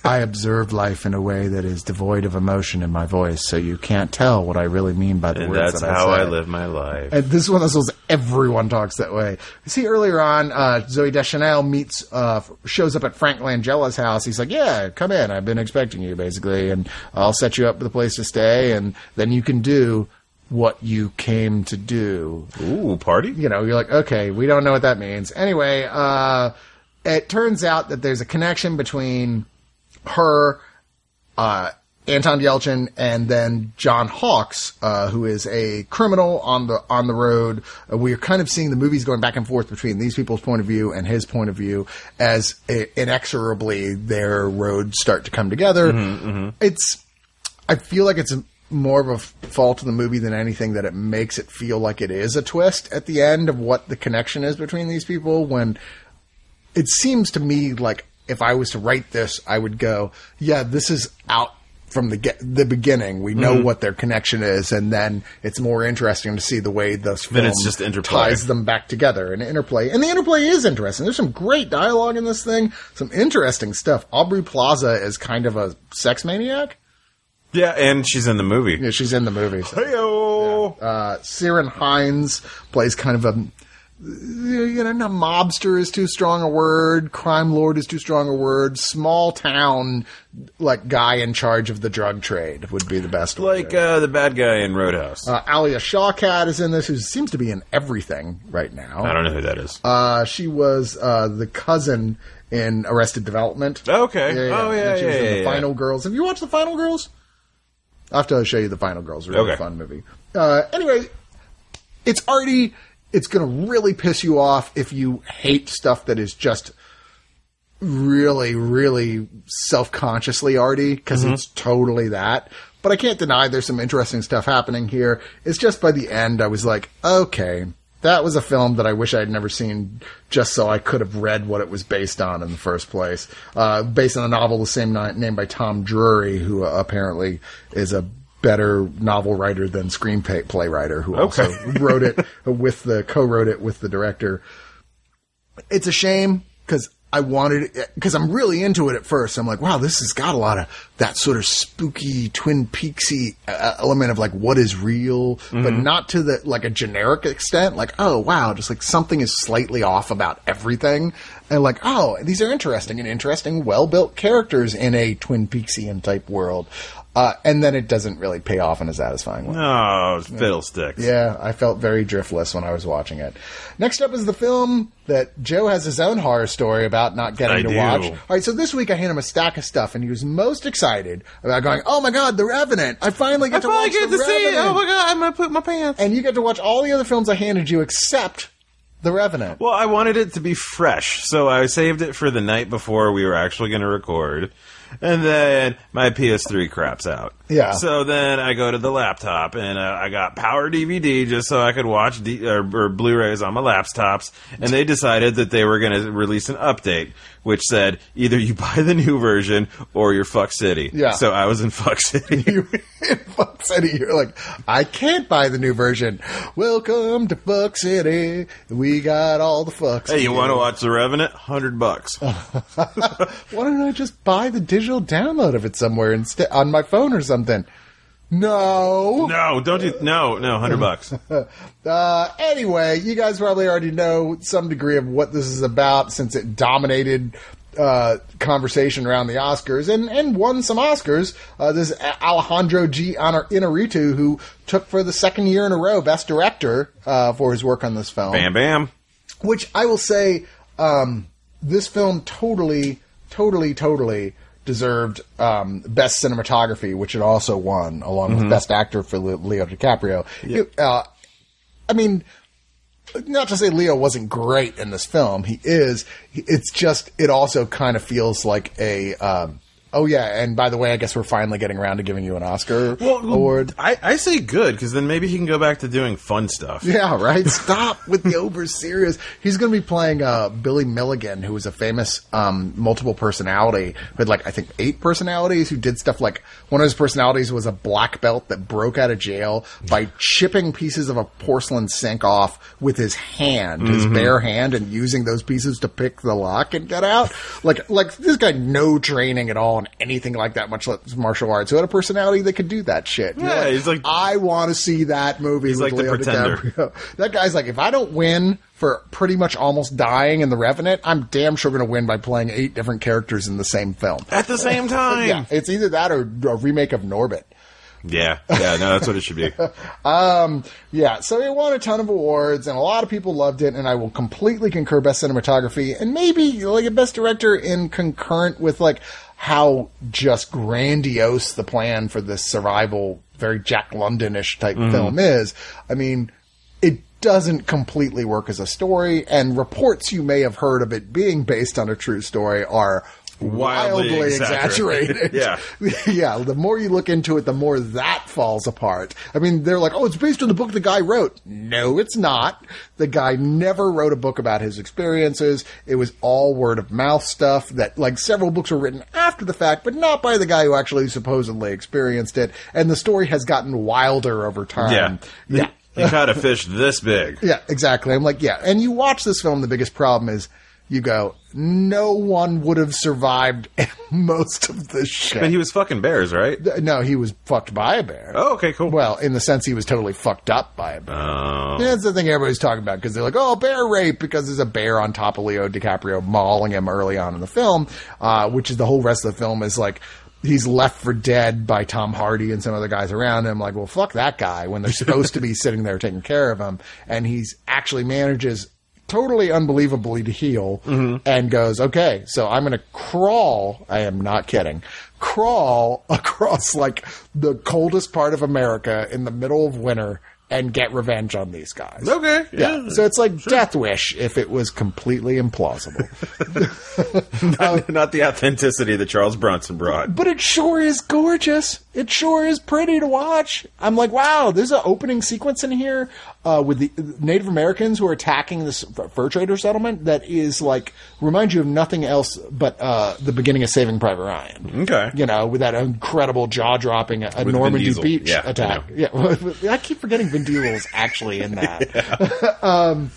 I observe life in a way that is devoid of emotion in my voice, so you can't tell what I really mean by the and words that's that how I I live my life. And this one also everyone talks that way. You see earlier on, uh, Zooey Deschanel meets, uh, shows up at Frank Langella's house. He's like, "Yeah, come in. I've been expecting you, basically, and I'll set you up with a place to stay, and then you can do what you came to do." Ooh, party? You know, you're like, "Okay, we don't know what that means." Anyway, uh, it turns out that there's a connection between her uh, Anton Yelchin and then John Hawkes, uh, who is a criminal on the on the road. Uh, we're kind of seeing the movies going back and forth between these people's point of view and his point of view as inexorably their roads start to come together. It's I feel like it's more of a fault of the movie than anything that it makes it feel like it is a twist at the end of what the connection is between these people when it seems to me like if I was to write this, I would go, yeah, this is out from the get, the beginning. We know mm-hmm. what their connection is, and then it's more interesting to see the way this film Then it's just interplay. ties them back together and interplay. And the interplay is interesting. There's some great dialogue in this thing, some interesting stuff. Aubrey Plaza is kind of a sex maniac. Yeah, and she's in the movie. Yeah, she's in the movie. so- Hey-o. uh, Ciarán Hinds plays kind of a you know, mobster is too strong a word. Crime lord is too strong a word. Small town, like guy in charge of the drug trade would be the best. Like uh, the bad guy in Roadhouse. uh, Alia Shawkat is in this, who seems to be in everything right now. I don't know who that is. Uh, she was uh, the cousin in Arrested Development. okay. Yeah, yeah. Oh, yeah, And she was yeah, in yeah, the yeah. Final Girls. Have you watched the Final Girls? I have to show you the Final Girls. A Really Okay. fun movie. Uh, anyway, it's already. It's going to really piss you off if you hate stuff that is just really, really self-consciously arty because Mm-hmm. it's totally that. But I can't deny there's some interesting stuff happening here. It's just by the end I was like, okay, that was a film that I wish I had never seen just so I could have read what it was based on in the first place. Uh, based on a novel the same name by Tom Drury, who uh, apparently is a better novel writer than screenplay writer, who also Okay. wrote it with the co-wrote it with the director. It's a shame because I wanted because I'm really into it at first. I'm like, wow, this has got a lot of that sort of spooky Twin Peaksy uh, element of like what is real, but not to the like a generic extent. Like, oh wow, just like something is slightly off about everything, and like, oh, these are interesting and interesting, well built characters in a Twin Peaksian type world. Uh, and then it doesn't really pay off in a satisfying way. Oh, fiddlesticks. Yeah, I felt very driftless when I was watching it. Next up is the film that Joe has his own horror story about not getting I to do. watch. All right, so this week I handed him a stack of stuff, and he was most excited about going, "Oh my god, The Revenant! I finally get to watch The Revenant!" Oh my god, I'm gonna put my pants. and you get to watch all the other films I handed you except The Revenant. Well, I wanted it to be fresh, so I saved it for the night before we were actually going to record. And then my PS3 craps out. Yeah. So then I go to the laptop and uh, I got Power DVD just so I could watch D- or, or Blu-rays on my laptops. And they decided that they were going to release an update, which said either you buy the new version or you're Fuck City. Yeah. So I was in Fuck City. you in Fuck City, you're like, I can't buy the new version. Welcome to Fuck City. We got all the fucks. hey, you want to watch The Revenant? Hundred bucks. Why don't I just buy the digital download of it somewhere instead on my phone or something? No. no, don't do. No, no, hundred bucks. Uh, anyway, you guys probably already know some degree of what this is about since it dominated uh, conversation around the Oscars and, and won some Oscars. Uh, this is Alejandro G. Inarritu, who took for the second year in a row Best Director uh, for his work on this film Bam, bam. which I will say, um, this film totally, totally, totally deserved um, best cinematography, which it also won along with best actor for Leo DiCaprio. It, uh, I mean, not to say Leo wasn't great in this film. He is. It's just it also kind of feels like a. Um, oh yeah, and by the way, I guess we're finally getting around to giving you an Oscar award. I, I say good because then maybe he can go back to doing fun stuff. Yeah, right. Stop with the over serious. He's going to be playing uh, Billy Milligan, who was a famous um, multiple personality who had like I think eight personalities. Who did stuff like one of his personalities was a black belt that broke out of jail by chipping pieces of a porcelain sink off with his hand, his bare hand, and using those pieces to pick the lock and get out. Like like this guy, no training at all in anything like that, much less martial arts. Who had a personality that could do that shit? Yeah, he's like- I want to see that movie. He's with like the Leo Pretender. DiCaprio. That guy's like, if I don't win for pretty much almost dying in The Revenant, I'm damn sure going to win by playing eight different characters in the same film. At the same time. Yeah, it's either that or a remake of Norbit. Yeah, yeah, no, that's what it should be. Um, yeah, so it won a ton of awards, and a lot of people loved it, and I will completely concur best cinematography, and maybe like a best director in concurrent with like how just grandiose the plan for this survival, very Jack London-ish type mm-hmm. film is. I mean, it doesn't completely work as a story, and reports you may have heard of it being based on a true story are Wildly wildly, exaggerated. exaggerated. Yeah. yeah. The more you look into it, the more that falls apart. I mean, they're like, oh, it's based on the book the guy wrote. No, it's not. The guy never wrote a book about his experiences. It was all word of mouth stuff that, like, several books were written after the fact, but not by the guy who actually supposedly experienced it. And the story has gotten wilder over time. Yeah. Yeah. He caught a fish this big. Yeah, exactly. I'm like, yeah. And you watch this film, the biggest problem is you go, no one would have survived most of this shit. But he was fucking bears, right? no, he was fucked by a bear. Oh, okay, cool. Well, in the sense he was totally fucked up by a bear. Oh. That's the thing everybody's talking about because they're like, oh, bear rape because there's a bear on top of Leo DiCaprio mauling him early on in the film, uh, which is the whole rest of the film is like, he's left for dead by Tom Hardy and some other guys around him. Like, well, fuck that guy when they're supposed to be sitting there taking care of him. And he's actually manages totally unbelievably to heal mm-hmm. and goes, okay, so I'm going to crawl. I am not kidding. Crawl across like the coldest part of America in the middle of winter and get revenge on these guys. Okay, Yeah. yeah. So it's like Death Wish if it was completely implausible. not, not the authenticity that Charles Bronson brought. but it sure is gorgeous. It sure is pretty to watch. I'm like, wow, there's an opening sequence in here uh, with the Native Americans who are attacking this fur trader settlement that is like reminds you of nothing else but uh, the beginning of Saving Private Ryan. Okay. You know, with that incredible jaw dropping uh, Normandy Beach Yeah, I attack. Yeah, I keep forgetting Vin Diesel's actually in that.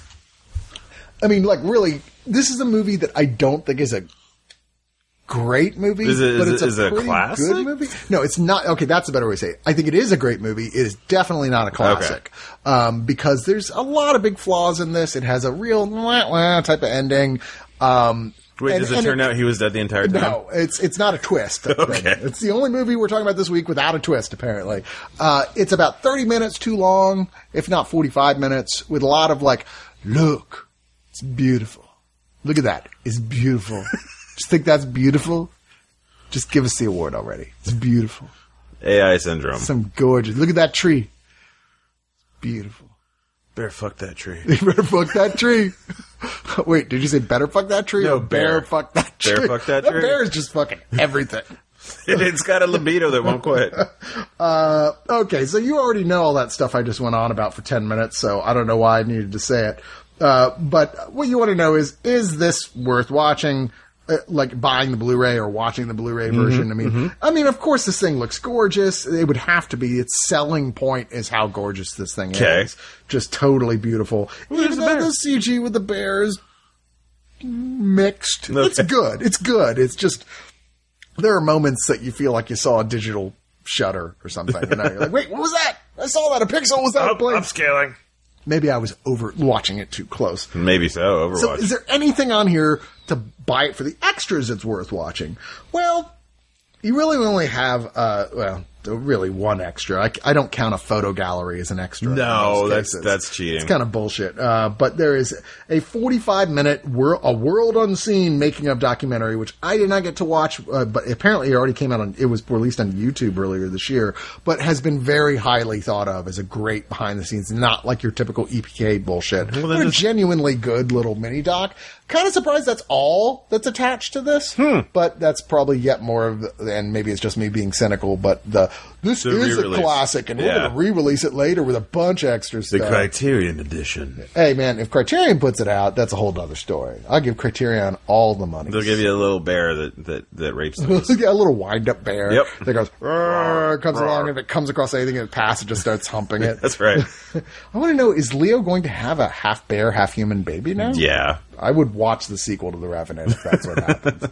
I mean, like really, this is a movie that I don't think is a great movie, Is it- but is it's it- a a pretty classic? good movie. No, it's not. Okay, that's a better way to say it. I think it is a great movie. It is definitely not a classic um, because there's a lot of big flaws in this. It has a real wah, wah type of ending. Um, Wait, and- does it turn out he was dead the entire time? no, it's it's not a twist. Okay. It's the only movie we're talking about this week without a twist. Apparently, uh, it's about thirty minutes too long, if not forty-five minutes, with a lot of like, look, it's beautiful. Look at that, it's beautiful. Just think that's beautiful. Just give us the award already. It's beautiful. AI syndrome. Some gorgeous. Look at that tree. Beautiful. Better fuck that tree. You better fuck that tree. Wait, did you say better fuck that tree? No, bear, bear. fuck that tree? Bear fuck that tree. That bear is just fucking everything. it's got a libido that won't quit. Okay, so you already know all that stuff I just went on about for 10 minutes, so I don't know why I needed to say it. Uh, but what you want to know is, is this worth watching? Uh, like buying the Blu-ray or watching the Blu-ray Mm-hmm, version. I mean, I mean, of course, this thing looks gorgeous. It would have to be. Its selling point is how gorgeous this thing Okay. is. Just totally beautiful. there's Even the though the CG with the bears mixed, it's good. It's good. It's just there are moments that you feel like you saw a digital shutter or something. You know, you're like, wait, what was that? I saw that. A pixel was that blink? upscaling. Maybe I was over watching it too close. Maybe so. Overwatch. So, is there anything on here to buy it for the extras that's worth watching? Well, you really only have, uh, well, really one extra. I, I don't count a photo gallery as an extra. No, that's- cases. that's cheating. It's kind of bullshit. Uh, but there is a 45 minute wor- a world unseen making of documentary, which I did not get to watch, uh, but apparently it already came out on, it was released on YouTube earlier this year, but has been very highly thought of as a great behind the scenes, not like your typical EPK bullshit. then They're genuinely good little mini doc. Kind of surprised that's all that's attached to this, Hmm. but that's probably yet more of, the, and maybe it's just me being cynical, but the this The is a re-release. classic, and we're going to re-release it later with a bunch of extra the stuff. Criterion edition. hey man, if Criterion puts it out, that's a whole other story. I'll give Criterion all the money. They'll give you a little bear that that, that rapes them. yeah, a little wind-up bear Yep. that goes, "Roar," comes along, and if it comes across anything in the path, it just starts humping it. That's right. I want to know: Is Leo going to have a half bear, half human baby now? Yeah. I would watch the sequel to The Revenant if that's what happens.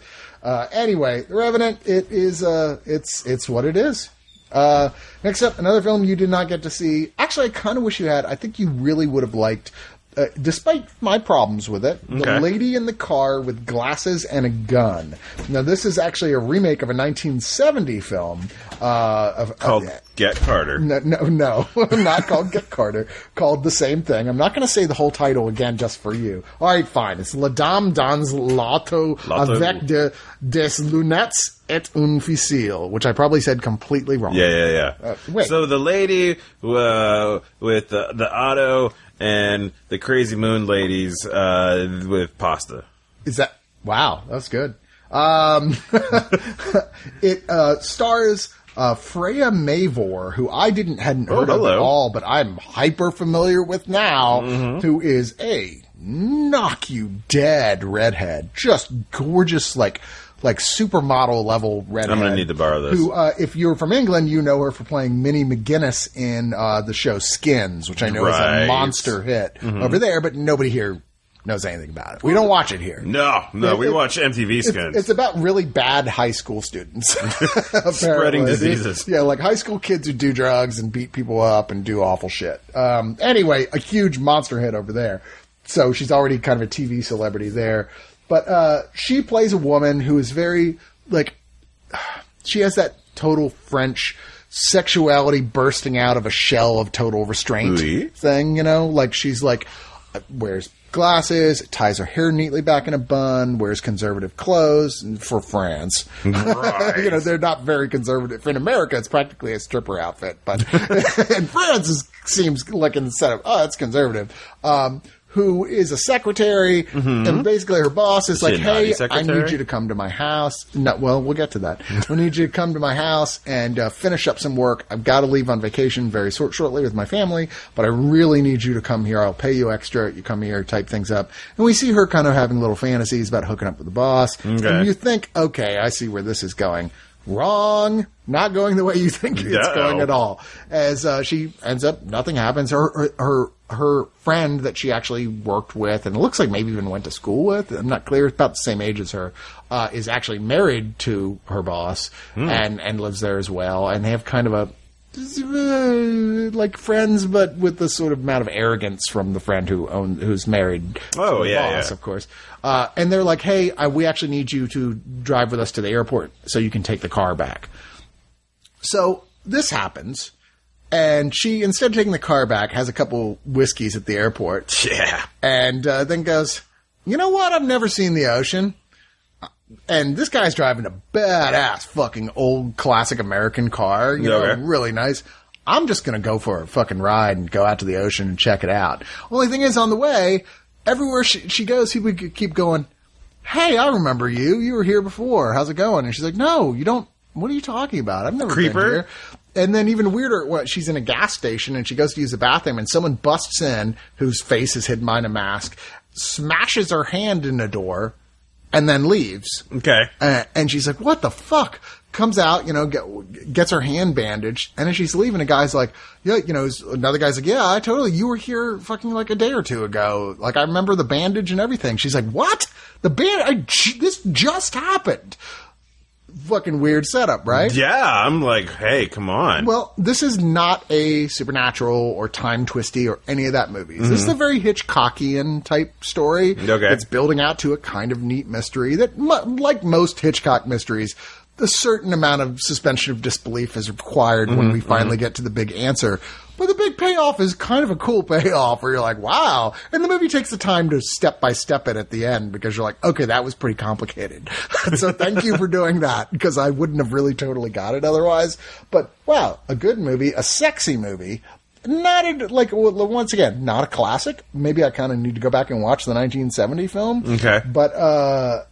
Uh, anyway, The Revenant, it is, uh, it's, it's what it is. Uh, next up, another film you did not get to see. Actually, I kind of wish you had. I think you really would have liked, uh, despite my problems with it, The Lady in the Car with Glasses and a Gun. Now, this is actually a remake of a 1970 film, uh, of, Called uh, Get Carter. no, no, no, not called Get Carter. Called the same thing. I'm not going to say the whole title again just for you. All right, fine. It's La Dame dans l'auto avec de, des lunettes et un fusil, which I probably said completely wrong. Yeah, yeah, yeah. Uh. So the lady uh, with the, the auto and the crazy moon ladies uh, with pasta. Is that wow? That's good. Um, it uh, stars uh, Freya Mavor, who I didn't hadn't heard of Oh. Mm-hmm. at all, but I'm hyper familiar with now. Who is a knock you dead redhead, just gorgeous, like like supermodel level redhead. I'm gonna need to borrow this. Who, uh, if you're from England, you know her for playing Mini McGuinness in uh, the show Skins, which I know is Right. Mm-hmm. a monster hit over there, but nobody here knows anything about it. We don't watch it here. No, no, It- we it- watch MTV skins. it's about really bad high school students Spreading diseases. Yeah, like high school kids who do drugs and beat people up and do awful shit. Um, anyway, a huge monster hit over there. So she's already kind of a TV celebrity there. But uh, she plays a woman who is very like she has that total French sexuality bursting out of a shell of total restraint Oui. thing, you know? Like she's like wears glasses, ties her hair neatly back in a bun, wears conservative clothes for France. you know, they're not very conservative. In America, it's practically a stripper outfit, but in France, it seems like instead of, oh, it's conservative. Um, who is a secretary, and basically her boss is like, a naughty "Hey, I need you to come to my house." No, well, we'll get to that. I need you to come to my house and uh, finish up some work. I've got to leave on vacation very short, shortly with my family, but I really need you to come here. I'll pay you extra. You come here, type things up, and we see her kind of having little fantasies about hooking up with the boss. Okay. And you think, okay, I see where this is going. Wrong. Not going the way you think it's No. going at all. As uh, she ends up, nothing happens. Her, her her her friend that she actually worked with, and it looks like maybe even went to school with. I'm not clear. About the same age as her, uh, is actually married to her boss and and lives there as well. And they have kind of a like friends, but with the sort of amount of arrogance from the friend who own who's married. Oh, yeah, boss, yeah. of course. Uh, and they're like, "Hey, I, we actually need you to drive with us to the airport so you can take the car back." So this happens, and she instead of taking the car back, has a couple whiskeys at the airport, Yeah. and uh, then goes, "You know what? I've never seen the ocean." And this guy's driving a badass fucking old classic American car, you know, Okay. really nice. I'm just gonna go for a fucking ride and go out to the ocean and check it out. Only thing is, on the way, everywhere she, she goes, he would keep going, Hey, I remember you. You were here before. How's it going? And she's like, No, you don't. What are you talking about? I've never Creeper. been here. And then even weirder, what she's in a gas station and she goes to use the bathroom and someone busts in whose face is hidden behind a mask, smashes her hand in the door, and then leaves. Okay. Uh, and she's like, "What the fuck?" Comes out, you know, get, gets her hand bandaged, and as she's leaving, a guy's like, "Yeah, you know." Another guy's like, "Yeah, I totally. You were here fucking like a day or two ago. Like I remember the bandage and everything." She's like, "What? The band? I, this just happened." Fucking weird setup, right? Yeah, I'm like, hey, come on. Well, this is not a supernatural or time twisty or any of that movies. This is mm-hmm. a very Hitchcockian type story. Okay. It's building out to a kind of neat mystery that, like most Hitchcock mysteries, a certain amount of suspension of disbelief is required when mm-hmm. we finally mm-hmm. get to the big answer. But the big payoff is kind of a cool payoff where you're like, wow. And the movie takes the time to step by step it at the end because you're like, okay, that was pretty complicated. so thank you for doing that because I wouldn't have really totally got it otherwise. But wow, a good movie, a sexy movie. Not a, like once again, not a classic. Maybe I kind of need to go back and watch the 1970 film. Okay. but uh,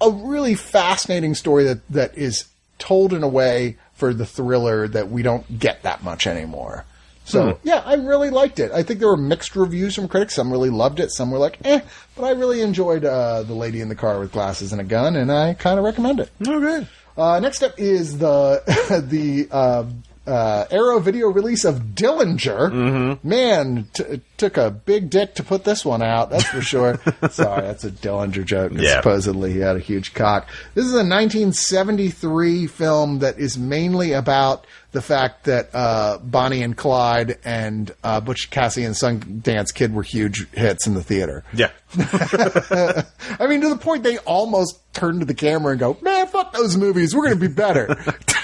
a really fascinating story that that is told in a way for the thriller that we don't get that much anymore. So yeah, I really liked it. I think there were mixed reviews from critics. Some really loved it. Some were like, eh. But I really enjoyed uh, the lady in the car with glasses and a gun, and I kind of recommend it. okay. Uh, next up is the the uh, uh, Arrow video release of Dillinger. Mm-hmm. Man, t- took a big dick to put this one out. That's for sure. Sorry, that's a Dillinger joke. Yeah. Supposedly he had a huge cock. This is a 1973 film that is mainly about the fact that uh, Bonnie and Clyde and uh, Butch Cassidy and Sundance Kid were huge hits in the theater. Yeah. I mean, to the point they almost turn to the camera and go, "Man, fuck those movies. We're going to be better,"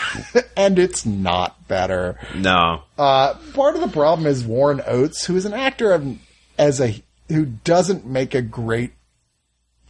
and it's not better. No. Uh, part of the problem is Warren Oates, who is an actor as a who doesn't make a great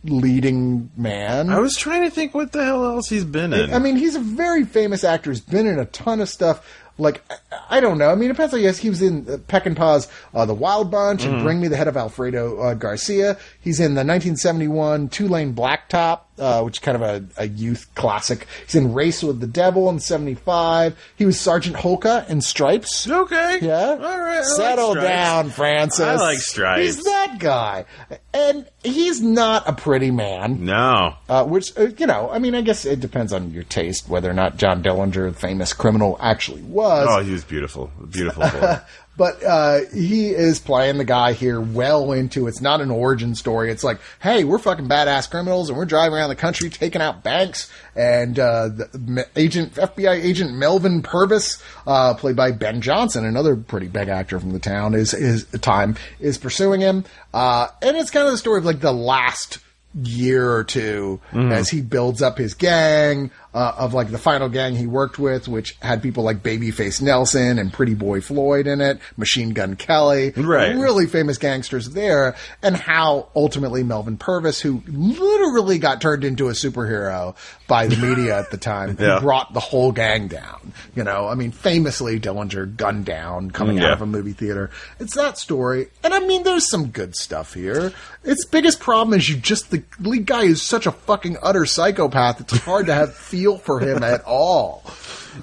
leading man. I was trying to think what the hell else he's been in. I mean, he's a very famous actor. He's been in a ton of stuff. Like, I- I don't know. I mean, it depends. I guess he was in uh, Peckinpah's uh, The Wild Bunch and Bring Me the Head of Alfredo uh, Garcia. He's in the 1971 Two Lane Blacktop, uh, which is kind of a, a youth classic. He's in Race with the Devil in 75. He was Sergeant Hulka in Stripes. okay. Yeah. All right. I Settle Stripes. down, Francis. I like Stripes. He's that guy. And he's not a pretty man. No. Uh, which, uh, you know, I mean, I guess it depends on your taste whether or not John Dillinger, the famous criminal, actually was. Oh, he was beautiful. Beautiful boy. But uh, he is playing the guy here well into it's not an origin story. It's like, hey, we're fucking badass criminals and we're driving around the country taking out banks. And uh, the agent, FBI agent Melvin Purvis, uh, played by Ben Johnson, another pretty big actor from the town, is is time is pursuing him. Uh, and it's kind of the story of like the last year or 2 as he builds up his gang uh, of like the final gang he worked with, which had people like Babyface Nelson and Pretty Boy Floyd in it, Machine Gun Kelly, Right. really famous gangsters there, and how ultimately Melvin Purvis, who literally got turned into a superhero by the media at the time, Yeah. brought the whole gang down. You know, I mean, famously Dillinger gunned down coming out of a movie theater. It's that story. And I mean, there's some good stuff here. Its biggest problem is you just, the lead guy is such a fucking utter psychopath. It's hard to have feel for him at all.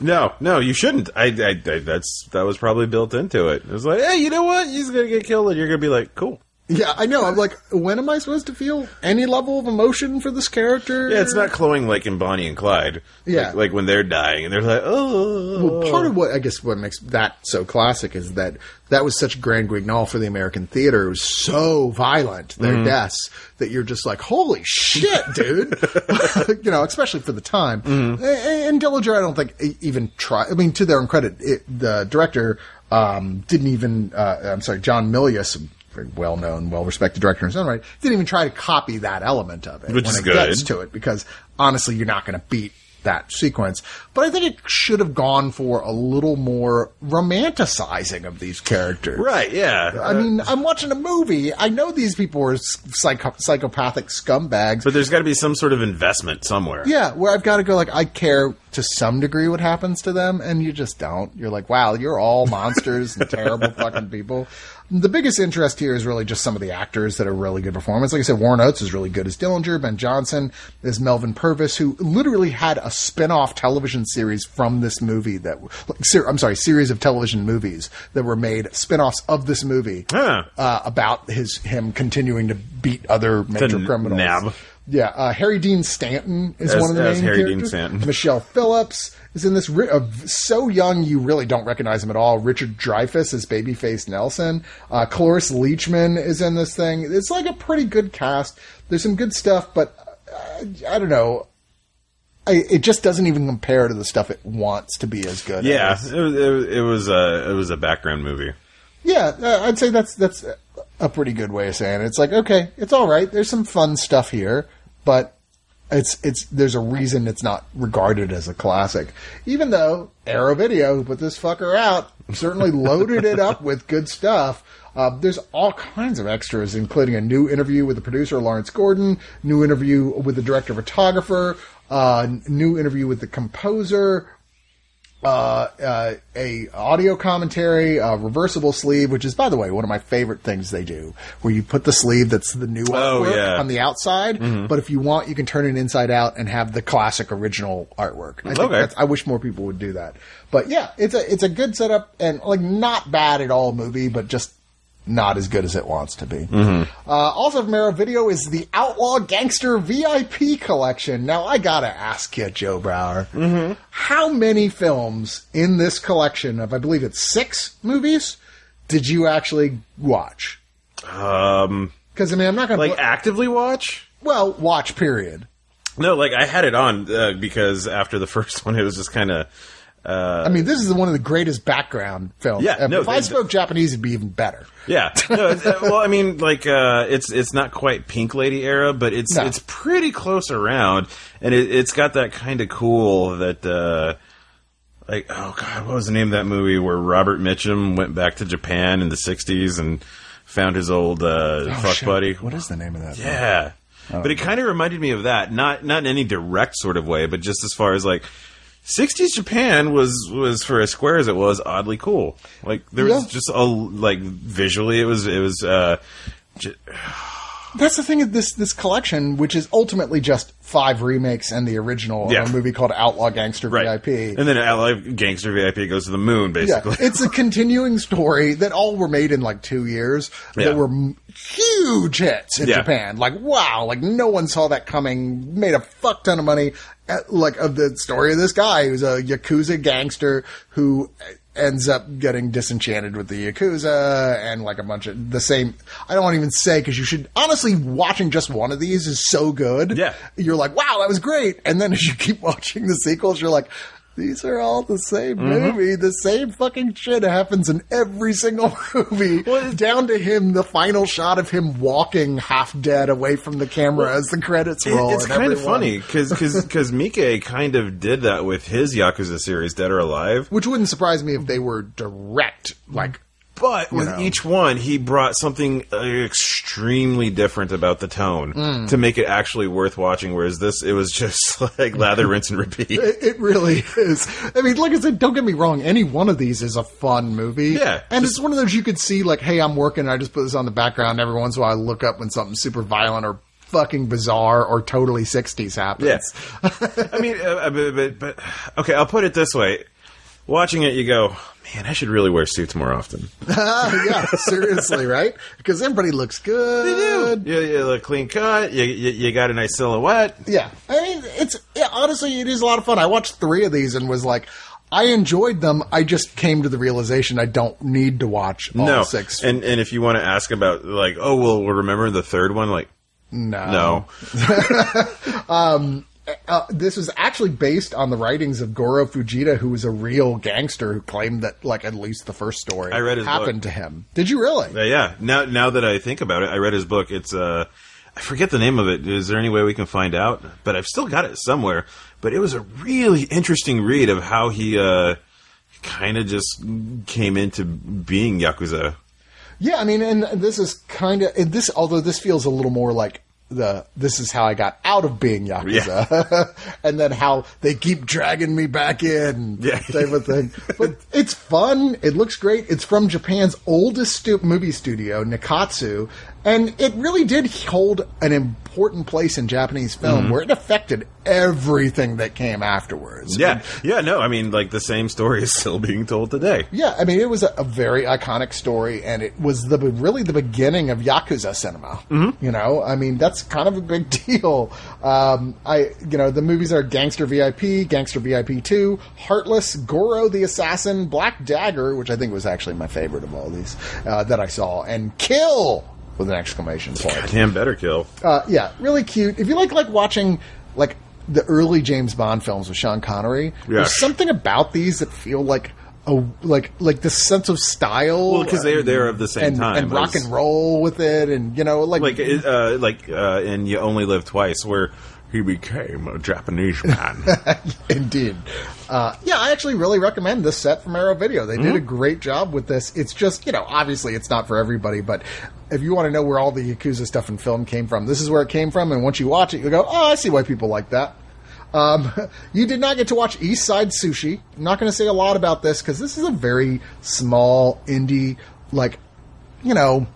No, no, you shouldn't. I, I, I, that's that was probably built into it. It was like, hey, you know what? He's gonna get killed, and you're gonna be like, cool. Yeah, I know. I'm like, when am I supposed to feel any level of emotion for this character? Yeah, it's not glowing like in Bonnie and Clyde. Yeah. like, like when they're dying and they're like, oh. Well, part of what I guess what makes that so classic is that that was such grand guignol for the American theater. It was so violent, their deaths, that you're just like, holy shit, dude. you know, especially for the time. A- And Dillinger, I don't think even try. I mean, to their own credit, it, the director um, didn't even. Uh, I'm sorry, John Milius. Very well known, well respected director in his own right, didn't even try to copy that element of it Which when is it good. gets to it because honestly, you're not going to beat that sequence. But I think it should have gone for a little more romanticizing of these characters. Right, yeah. I mean, I'm watching a movie. I know these people are psycho- psychopathic scumbags. but there's got to be some sort of investment somewhere. yeah, where I've got to go like I care to some degree what happens to them, and you just don't. You're like, wow, you're all monsters and terrible fucking people. The biggest interest here is really just some of the actors that are really good performance. Like I said, Warren Oates is really good as Dillinger. Ben Johnson is Melvin Purvis, who literally had a spin-off television series from this movie that, like, ser- I'm sorry, series of television movies that were made spin-offs of this movie Huh. uh, about his him continuing to beat other major n- criminals. nab. Yeah, uh, Harry Dean Stanton is As- one of the main Harry Dean characters. Stanton. Michelle Phillips is in this. Uh, so young, you really don't recognize him at all. Richard Dreyfuss is Babyface Nelson. Uh, Cloris Leachman is in this thing. It's like a pretty good cast. There's some good stuff, but uh, I don't know. I, it just doesn't even compare to the stuff it wants to be as good. Yeah, as. it was, it, it was a it was a background movie. Yeah, uh, I'd say that's that's a pretty good way of saying it. It's like okay, it's all right. There's some fun stuff here, but it's it's there's a reason it's not regarded as a classic. Even though Arrow Video, who put this fucker out, certainly loaded it up with good stuff. Uh, there's all kinds of extras, including a new interview with the producer Lawrence Gordon, new interview with the director photographer, uh, new interview with the composer, uh, uh, a audio commentary, a reversible sleeve, which is, by the way, one of my favorite things they do, where you put the sleeve that's the new Oh, artwork yeah. on the outside, but if you want, you can turn it inside out and have the classic original artwork. I think Okay. I wish more people would do that. But yeah, it's a it's a good setup and like not bad at all movie, but just not as good as it wants to be. Uh, also from Arrow Video is the Outlaw Gangster VIP collection. Now I gotta ask you, Joe Brower, how many films in this collection of I believe it's six movies did you actually watch? Um, Because I mean, I'm not gonna like actively watch. well watch. Period. No, like I had it on uh, because after the first one, it was just kind of. I mean, this is one of the greatest background films. Yeah, if no, if I they- spoke Japanese, it'd be even better. Yeah. No, uh, well, I mean, like uh, it's it's not quite Pink Lady era, but it's No. it's pretty close around, and it, it's got that kind of cool that. Uh, like oh god, what was the name of that movie where Robert Mitchum went back to Japan in the '60s and found his old uh, fuck Oh, shit. buddy? What is the name of that? Yeah. But it kind of reminded me of that. Not not in any direct sort of way, but just as far as like 60s Japan was was for as square as it was oddly cool. Like there was Yeah. just a like visually it was it was uh j- That's the thing of this this collection, which is ultimately just five remakes and the original Yeah. of a movie called Outlaw Gangster right. VIP. And then LA Gangster VIP goes to the moon yeah, basically. it's a continuing story that all were made in like two years Yeah. that were huge hits in Yeah. Japan. Like wow, like no one saw that coming. Made a fuck ton of money. Uh, Like of the story of this guy who's a yakuza gangster who ends up getting disenchanted with the yakuza and like a bunch of the same. I don't want to even say because you should honestly watching just one of these is so good. Yeah. you're like wow that was great, and then as you keep watching the sequels, you're like. These are all the same Mm-hmm. movie. The same fucking shit happens in every single movie. Well, down to him, the final shot of him walking half dead away from the camera as the credits It- roll. it's and kind of funny because because Miike kind of did that with his Yakuza series, Dead or Alive. Which wouldn't surprise me if they were direct, like But with know. each one, he brought something uh, extremely different about the tone Mm. to make it actually worth watching. Whereas this, it was just like lather, rinse, and repeat. It, it really is. I mean, like I said, don't get me wrong. Any one of these is a fun movie. Yeah, and just- it's one of those you could see, like, hey, I'm working. I just put this on the background. Every once in a while, I look up when something super violent or fucking bizarre or totally 60s happens. Yes. I mean, uh, but, but, but okay, I'll put it this way. Watching it, you go, man, I should really wear suits more often. yeah, seriously, right? Because everybody looks good. They do. You, you look clean cut. You, you, you got a nice silhouette. Yeah, I mean, it's yeah, honestly, it is a lot of fun. I watched three of these and was like, I enjoyed them. I just came to the realization I don't need to watch all no, six. and and if you want to ask about like, oh well, we'll remember the third one, like, no, no, um, Uh, this was actually based on the writings of Goro Fujita, who was a real gangster who claimed that, like, at least the first story I read happened book. to him. Did you really? Uh, yeah. Now now that I think about it, I read his book. It's uh, I forget the name of it. Is there any way we can find out? But I've still got it somewhere. But it was a really interesting read of how he uh, kind of just came into being yakuza. Yeah, I mean, and this is kind of this. Although this feels a little more like the this is how I got out of being yakuza, and then how they keep dragging me back in, Yeah. type of thing. But it's fun. It looks great. It's from Japan's oldest stu- movie studio, Nikkatsu, and it really did hold an important place in Japanese film, Mm-hmm. where it affected everything that came afterwards. Yeah, yeah. No, I mean, like the same story is still being told today. Yeah, I mean, it was a, a very iconic story, and it was the really the beginning of yakuza cinema. Mm-hmm. You know, I mean, that's kind of a big deal. Um, I, you know, the movies are Gangster VIP, Gangster VIP Two, Heartless, Goro the Assassin, Black Dagger, which I think was actually my favorite of all these uh, that I saw, and Kill with an exclamation point. Damn, better kill. Uh, yeah, really cute. If you like like watching like the early James Bond films with Sean Connery, Yeah. there's something about these that feel like a like like the sense of style. Well, because they're- and- they're of the same and, time and rock and roll with it, and you know, like like uh, like uh, in You Only Live Twice, where he became a Japanese man. Indeed. Uh, yeah, I actually really recommend this set from Arrow Video. They did a great job with this. It's just, you know, obviously it's not for everybody, but if you want to know where all the Yakuza stuff in film came from, this is where it came from. And once you watch it, you'll go, oh, I see why people like that. Um, you did not get to watch East Side Sushi. I'm not going to say a lot about this because this is a very small indie, like, you know,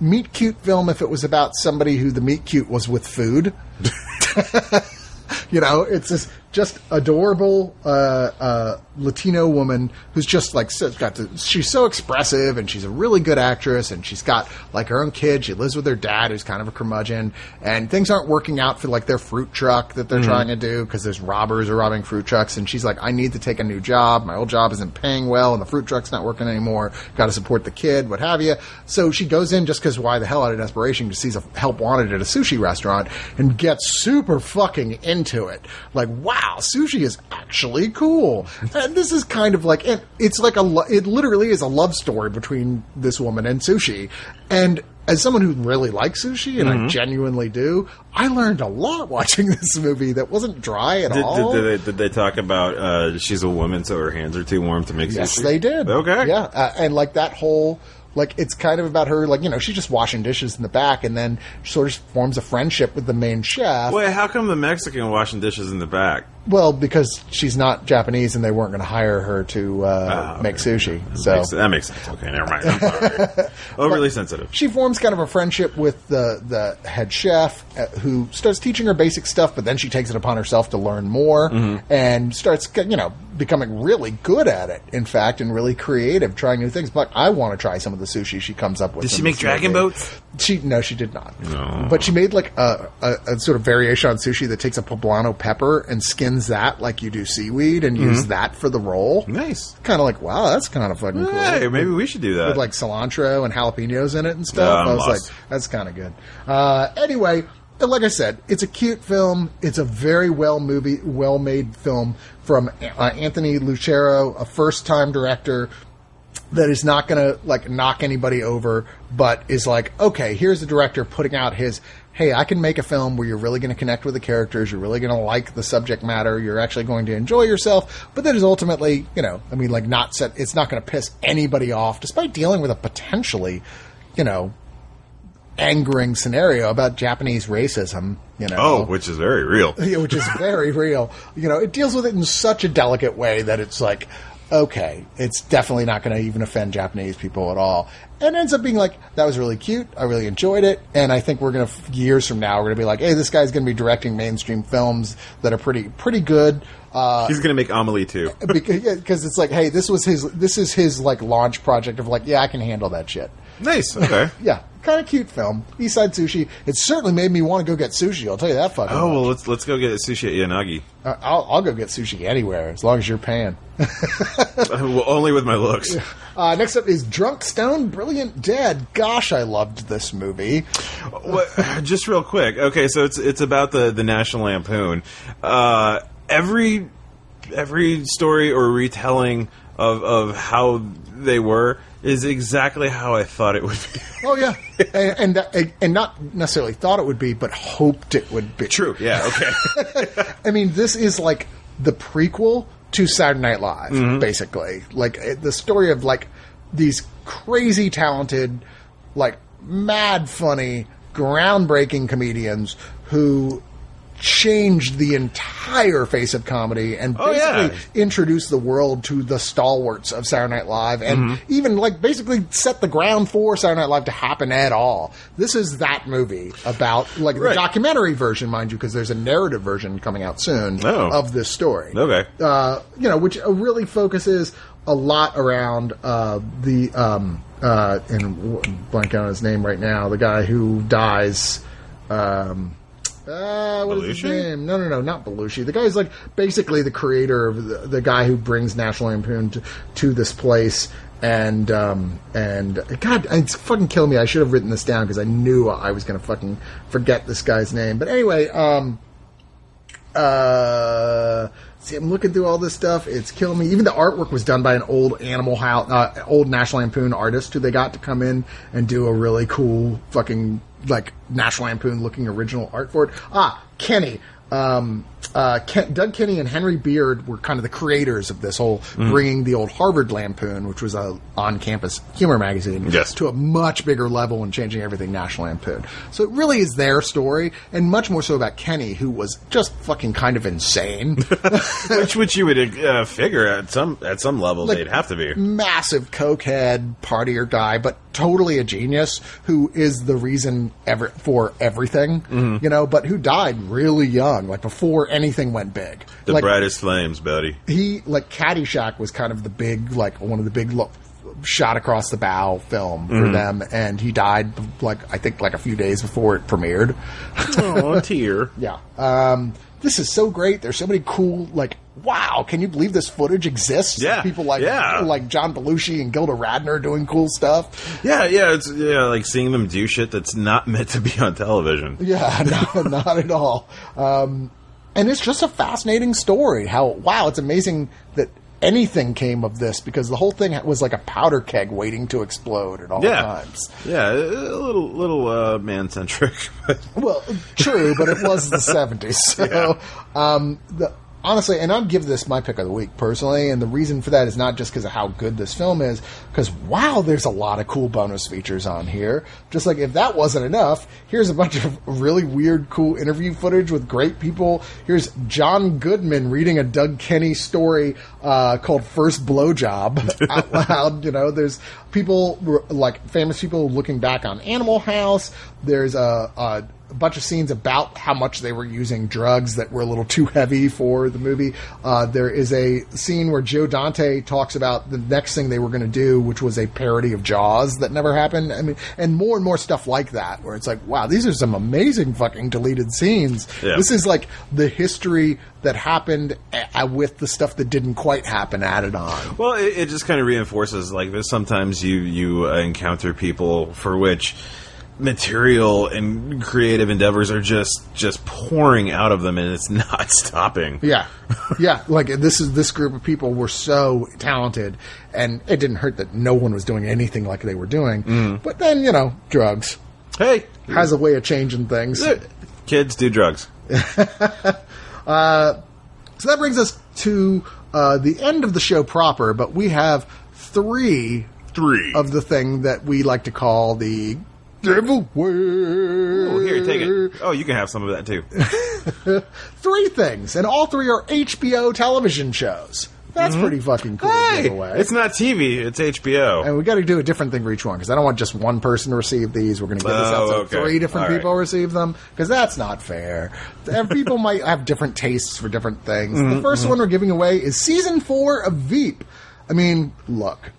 meet cute film if it was about somebody who the meet cute was with food. you know, it's this just adorable uh, uh, Latino woman who's just like so, got to, she's so expressive and she's a really good actress and she's got like her own kid. She lives with her dad who's kind of a curmudgeon and things aren't working out for like their fruit truck that they're trying to do because there's robbers are robbing fruit trucks and she's like, I need to take a new job. My old job isn't paying well and the fruit truck's not working anymore. Got to support the kid, what have you. So she goes in just because why the hell out of desperation she sees a help wanted at a sushi restaurant and gets super fucking into it. Like, wow, sushi is actually cool. And this is kind of like it, it's like a it literally is a love story between this woman and sushi. And as someone who really likes sushi, and I genuinely do, I learned a lot watching this movie that wasn't dry at Did, all. did, did, they, did they talk about uh, she's a woman, so her hands are too warm to make Yes, sushi? Yes, they did. Okay. Yeah, uh, and like that whole like it's kind of about her like you know she's just washing dishes in the back and then sort of forms a friendship with the main chef. Wait, how come the Mexican washing dishes in the back? Well, because she's not Japanese and they weren't going to hire her to uh, Ah, make okay. sushi. That So makes, that makes sense. Okay, never mind. I'm sorry. Overly sensitive. she forms kind of a friendship with the the head chef uh, who starts teaching her basic stuff, but then she takes it upon herself to learn more Mm-hmm. and starts you know becoming really good at it. In fact, and really creative, trying new things. But I want to try some of the sushi she comes up with. Did she make dragon movie. boats? She no, she did not. No. But she made like a, a, a sort of variation on sushi that takes a poblano pepper and skins that like you do seaweed and use that for the roll. Nice. Kind of like wow, that's kind of fucking cool. Hey, maybe we should do that. With like cilantro and jalapenos in it and stuff. I'm I was lost. like, that's kind of good. Uh, anyway, like I said, it's a cute film. It's a very well movie, well made film from uh, Anthony Lucero, a first time director that is not going to like knock anybody over, but is like, okay, here's the director putting out his, hey, I can make a film where you're really going to connect with the characters, you're really going to like the subject matter, you're actually going to enjoy yourself, but that is ultimately, you know, I mean, like not set, it's not going to piss anybody off, despite dealing with a potentially, you know, angering scenario about Japanese racism, you know. oh, which is very real. Yeah, which is very real. You know, it deals with it in such a delicate way that it's like, okay, it's definitely not going to even offend Japanese people at all. And ends up being like, that was really cute. I really enjoyed it. And I think we're going to, years from now, we're going to be like, hey, this guy's going to be directing mainstream films that are pretty, pretty good. Uh, He's gonna make Amelie too. because, it's like, hey, this was his, this is his like launch project of like, yeah, I can handle that shit. Nice. Okay. Yeah, kind of cute film. East Side Sushi. It certainly made me want to go get sushi. I'll tell you that fucking. Oh much. well, let's let's go get sushi at Yanagi. Uh, I'll, I'll go get sushi anywhere as long as you're paying. well, only with my looks. Uh, next up is Drunk, Stone, Brilliant, Dead. Gosh, I loved this movie. What, just real quick. Okay, so it's it's about the the National Lampoon. Uh, every every story or retelling of of how they were is exactly how I thought it would be. Oh yeah, and and, and not necessarily thought it would be, but hoped it would be. True. Yeah. Okay. I mean, this is like the prequel to Saturday Night Live, Mm-hmm. basically. Like it- the story of like these crazy talented, like mad funny, groundbreaking comedians who changed the entire face of comedy and Oh, basically yeah. introduced the world to the stalwarts of Saturday Night Live and Mm-hmm. even like basically set the ground for Saturday Night Live to happen at all. This is that movie about like the documentary version, mind you, because there's a narrative version coming out soon Oh. of this story. Okay. Uh, you know, which uh, really focuses a lot around uh, the um, uh, and blank on his name right now, the guy who dies. Um, uh, what is his Belushi? name? No, no, no, not Belushi. The guy's like basically the creator of the, the guy who brings National Lampoon to, to this place. And um, and God, it's fucking killing me. I should have written this down because I knew I was going to fucking forget this guy's name. But anyway, um, uh, see, I'm looking through all this stuff. It's killing me. Even the artwork was done by an old Animal House, uh, old National Lampoon artist who they got to come in and do a really cool fucking like National Lampoon looking original art for it. Ah, Kenny. Um, uh, Ken, Doug Kenny and Henry Beard were kind of the creators of this whole bringing the old Harvard Lampoon, which was a on-campus humor magazine, Yes. to a much bigger level and changing everything National Lampoon. So it really is their story, and much more so about Kenny, who was just fucking kind of insane. which which you would uh, figure at some at some level Like- they'd have to be. Massive cokehead partier guy, but totally a genius who is the reason ever for everything, Mm-hmm. you know, but who died really young, like before anything went big. The like, brightest flames, buddy. he like Caddyshack was kind of the big like one of the big lo- shot across the bow film Mm-hmm. for them, and he died like I think like a few days before it premiered. Oh, tear. yeah, um, this is so great. There's so many cool like. Wow! Can you believe this footage exists? Yeah, people like yeah. like John Belushi and Gilda Radner doing cool stuff. Yeah, yeah, it's yeah, like seeing them do shit that's not meant to be on television. Yeah, no, not at all. Um, and it's just a fascinating story. How wow, it's amazing that anything came of this because the whole thing was like a powder keg waiting to explode at all Yeah, times. yeah, a little little uh, man centric. Well, true, but it was the seventies. So, um, the, honestly, and I'll give this my pick of the week personally, and the reason for that is not just because of how good this film is, because wow, there's a lot of cool bonus features on here. Just like if that wasn't enough, here's a bunch of really weird, cool interview footage with great people. Here's John Goodman reading a Doug Kenny story uh, called First Blowjob out loud. You know, there's people like famous people looking back on Animal House. There's a, a a bunch of scenes about how much they were using drugs that were a little too heavy for the movie. Uh, there is a scene where Joe Dante talks about the next thing they were going to do, which was a parody of Jaws that never happened. I mean, and more and more stuff like that, where it's like, wow, these are some amazing fucking deleted scenes. Yeah. This is like the history that happened uh, with the stuff that didn't quite happen added on. Well, it, it just kind of reinforces like this. Sometimes you you uh, encounter people for which material and creative endeavors are just just pouring out of them, and it's not stopping. Yeah, yeah. Like this is this group of people were so talented, and it didn't hurt that no one was doing anything like they were doing. But then you know, drugs Hey, has a way of changing things. kids do drugs. So that brings us to uh, the end of the show proper. But we have three Three of the thing that we like to call the giveaway. Oh, here, take it. Oh, you can have some of that too. Three things, and all three are HBO television shows. That's pretty fucking cool Hey, give away. it's not TV. It's HBO. and we got to do a different thing for each one because I don't want just one person to receive these. We're going to give this out Oh, so okay. three different All right. people receive them because that's not fair. And people might have different tastes for different things. Mm-hmm, the 1st one we're giving away is season four of Veep. I mean, look,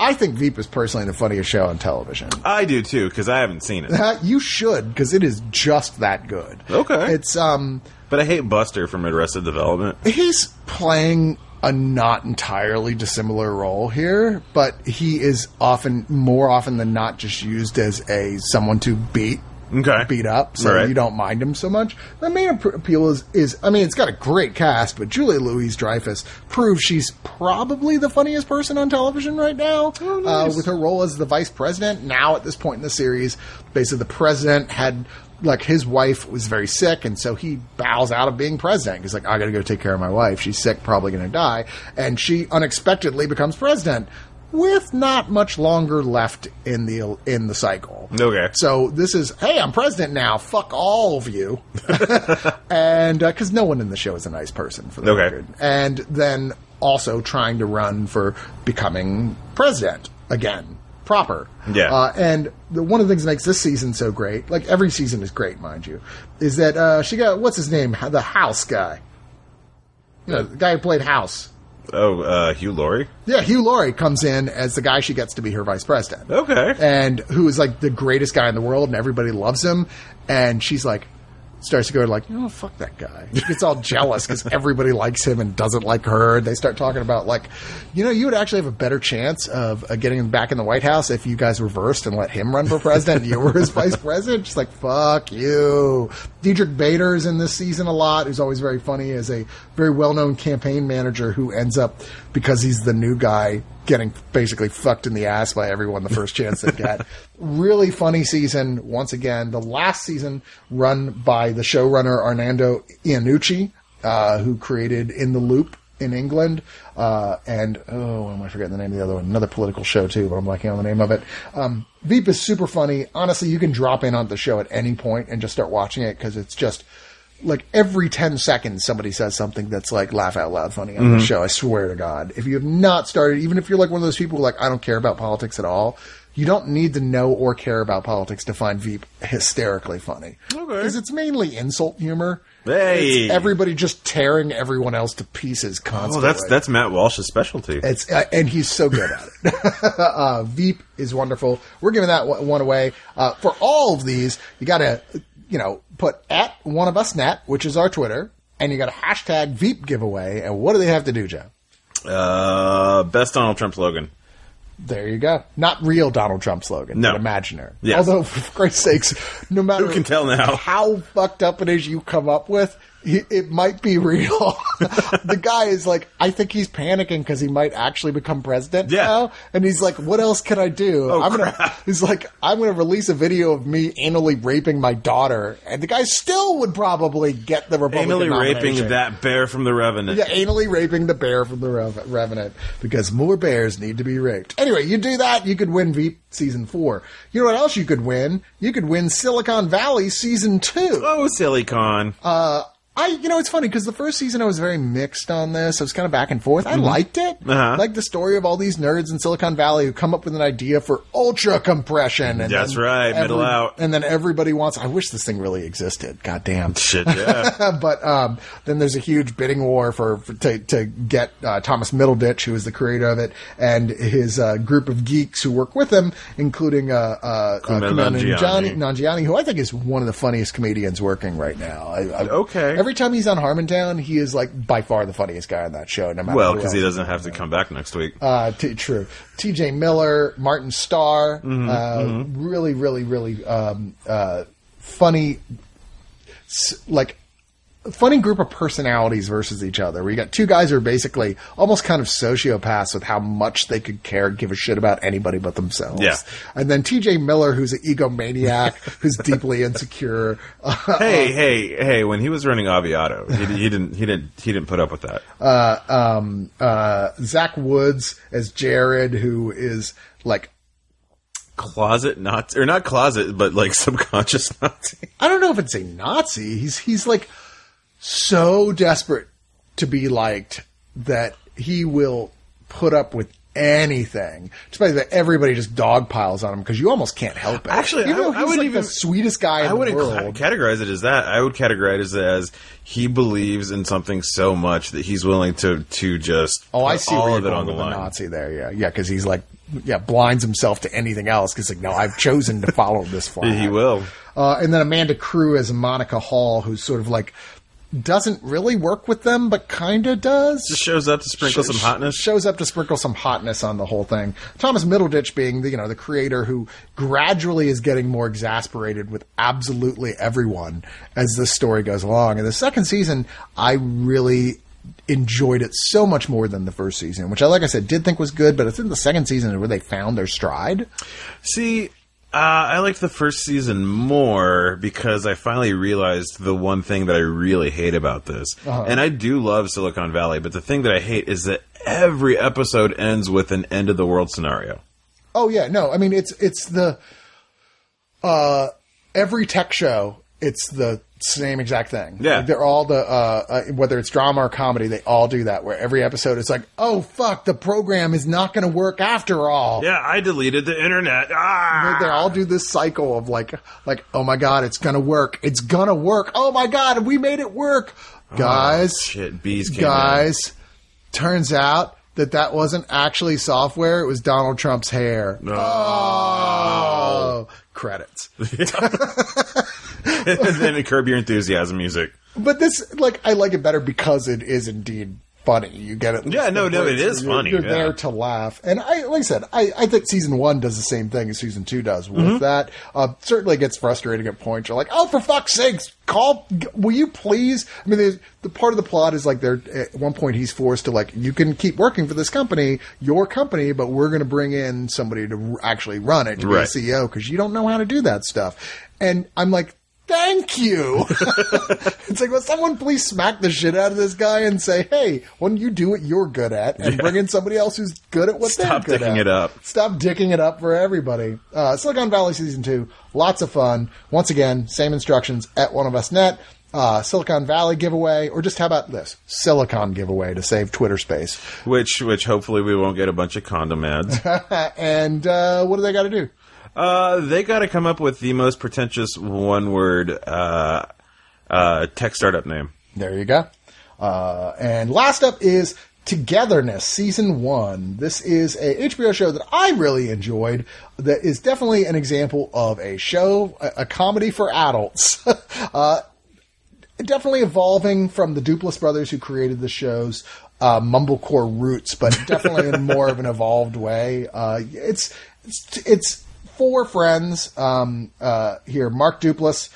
I think Veep is personally the funniest show on television. I do too because I haven't seen it. You should because it is just that good. Okay. it's um. But I hate Buster from Arrested Development. he's playing a not entirely dissimilar role here, but he is often more often than not just used as a someone to beat Okay. beat up, so Right. you don't mind him so much. The main appeal is, is I mean, it's got a great cast, but Julia Louis-Dreyfus proves she's probably the funniest person on television right now. uh, with her role as the vice president. Now, at this point in the series, basically the president had like his wife was very sick, and so he bows out of being president. He's like, I got to go take care of my wife. She's sick, probably going to die, and she unexpectedly becomes president. With not much longer left in the in the cycle, Okay. so this is, hey, I'm president now. Fuck all of you, and because no one in the show is a nice person for the Okay. record. And then also trying to run for becoming president again, proper. Yeah. Uh, and the, one of the things that makes this season so great, like every season is great, mind you, is that uh, she got what's his name, the House guy. You know, the guy who played House. Oh, uh, Hugh Laurie. Yeah, Hugh Laurie comes in as the guy she gets to be her vice president. Okay. and who is like the greatest guy in the world and everybody loves him. And she's like starts to go like oh fuck that guy. She gets all jealous because everybody likes him and doesn't like her. And they start talking about like you know you would actually have a better chance of uh, getting him back in the white house if you guys reversed and let him run for president and you were his vice president. Just like fuck you Diedrich Bader is in this season a lot who's always very funny as a very well-known campaign manager who ends up because he's the new guy getting basically fucked in the ass by everyone the first chance they get. really funny season once again. The last season run by the showrunner Armando Iannucci, uh, who created In the Loop in England, uh, and oh, am I forgetting the name of the other one? Another political show too, but I'm blanking on the name of it. Um, Veep is super funny. Honestly, you can drop in on the show at any point and just start watching it because it's just like every 10 seconds somebody says something that's like laugh out loud funny on the show. I swear to God. If you have not started, even if you're like one of those people who like, I don't care about politics at all, you don't need to know or care about politics to find Veep hysterically funny. Okay. Because it's mainly insult humor. Hey. It's everybody just tearing everyone else to pieces constantly. Oh, that's that's Matt Walsh's specialty. It's uh, and he's so good at it. uh, Veep is wonderful. We're giving that one away. Uh, for all of these, you got to, you know, put at one of us net, which is our Twitter, and you got to hashtag Veep giveaway. And what do they have to do, Joe? Uh, best Donald Trump slogan. There you go. Not real Donald Trump slogan, No. but imaginary. Yes. Although, for Christ's sakes, no matter Who can tell now? how fucked up it is you come up with, he- it might be real. the guy is like, I think he's panicking because he might actually become president Yeah. now, and he's like, "What else can I do?" Oh, I'm gonna. crap. He's like, "I'm gonna release a video of me anally raping my daughter," and the guy still would probably get the Republican Anally raping that bear from the Revenant. Yeah, anally raping the bear from the Rev- Revenant because more bears need to be raped. Anyway, you do that, you could win Veep season four. You know what else you could win? You could win Silicon Valley season two. Oh, Silicon. con. I, you know, it's funny because the first season I was very mixed on this. I was kind of back and forth. I liked it. Uh-huh. Like the story of all these nerds in Silicon Valley who come up with an idea for ultra compression. And That's right, middle out. And then everybody wants. I wish this thing really existed. God damn. Shit, yeah. but um, then there's a huge bidding war for, for to, to get uh, Thomas Middleditch, who is the creator of it, and his uh, group of geeks who work with him, including uh, uh, uh, Kumail Kumail Nanjiani. Nanjiani, Nanjiani, who I think is one of the funniest comedians working right now. I, I, Okay. Every time he's on Harmontown, he is like by far the funniest guy on that show. No matter well, because he doesn't have to come back next week. Uh, t- true. T.J. Miller, Martin Starr, Mm-hmm, uh, really, really, really um, uh, funny, s- like funny group of personalities versus each other. We got two guys who are basically almost kind of sociopaths with how much they could care, give a shit about anybody but themselves. Yeah. And then T.J. Miller, who's an egomaniac, who's deeply insecure. Uh, hey, hey, hey! When he was running Aviato, he, he didn't, he didn't, he didn't put up with that. um, uh, Zach Woods as Jared, who is like Closet Nazi, or not closet, but like subconscious Nazi. I don't know if it's a Nazi. He's he's like so desperate to be liked that he will put up with anything. Despite that, everybody just dog piles on him because you almost can't help it. Actually, even I- though I wouldn't like even- the sweetest guy in I wouldn't categorize it as that. I would categorize it as he believes in something so much that he's willing to to just Oh, I see all of it on the with the line. Nazi there. Yeah, yeah, because he's like, yeah, blinds himself to anything else. Because like, no, I've chosen to follow this flag. He will. Uh, and then Amanda Crew as Monica Hall, who's sort of like doesn't really work with them, but kind of does. Just shows up to sprinkle some sh- hotness. Shows up to sprinkle some hotness on the whole thing. Thomas Middleditch being the you know the creator who gradually is getting more exasperated with absolutely everyone as this story goes along. And the second season, I really enjoyed it so much more than the first season, which I like I said did think was good, but it's in the second season where they found their stride. See, uh, I liked the first season more because I finally realized the one thing that I really hate about this. Uh-huh. And I do love Silicon Valley, but the thing that I hate is that every episode ends with an end of the world scenario. Oh yeah, no, I mean it's it's the uh every tech show it's the same exact thing. Yeah. Like, they're all the uh, uh whether it's drama or comedy, they all do that. Where every episode is like, oh fuck, the program is not going to work after all. Yeah, I deleted the internet. Ah! They, they all do this cycle of like, like, oh my god, it's gonna work. It's gonna work. Oh my god, we made it work, guys. Oh, Shit, bees guys. Turns out that that wasn't actually software. It was Donald Trump's hair. Oh, credits. and then curb your enthusiasm music. But this, like, I like it better because it is indeed funny. You get it. Yeah, no, no, it is You're- funny, You're yeah. there to laugh, and I, like I said, I, I think season one does the same thing as season two does with Mm-hmm. that. Uh, certainly gets frustrating at points. You're like, oh, for fuck's sakes, call. Will you please? I mean, the part of the plot is like, there at one point he's forced to like, you can keep working for this company, your company, but we're going to bring in somebody to r- actually run it, to Right. be a CEO, because you don't know how to do that stuff. And I'm like. Thank you. it's like, will someone please smack the shit out of this guy and say, hey, why don't you do what you're good at and bring in somebody else who's good at what Stop they're good at. Stop dicking it up. Stop dicking it up for everybody. Uh, Silicon Valley Season 2, lots of fun. Once again, same instructions at one of us net. Uh, Silicon Valley giveaway, or just how about this? Silicon giveaway to save Twitter space. Which, which hopefully we won't get a bunch of condom ads. and uh, what do they got to do? Uh, they got to come up with the most pretentious one-word uh, uh, tech startup name. There you go. Uh, and last up is Togetherness, season one. This is a HBO show that I really enjoyed. That is definitely an example of a show, a, a comedy for adults. uh, definitely evolving from the Duplass brothers who created the show's uh, mumblecore roots, but definitely in more of an evolved way. Uh, it's it's it's four friends um, uh, here. Mark Duplass,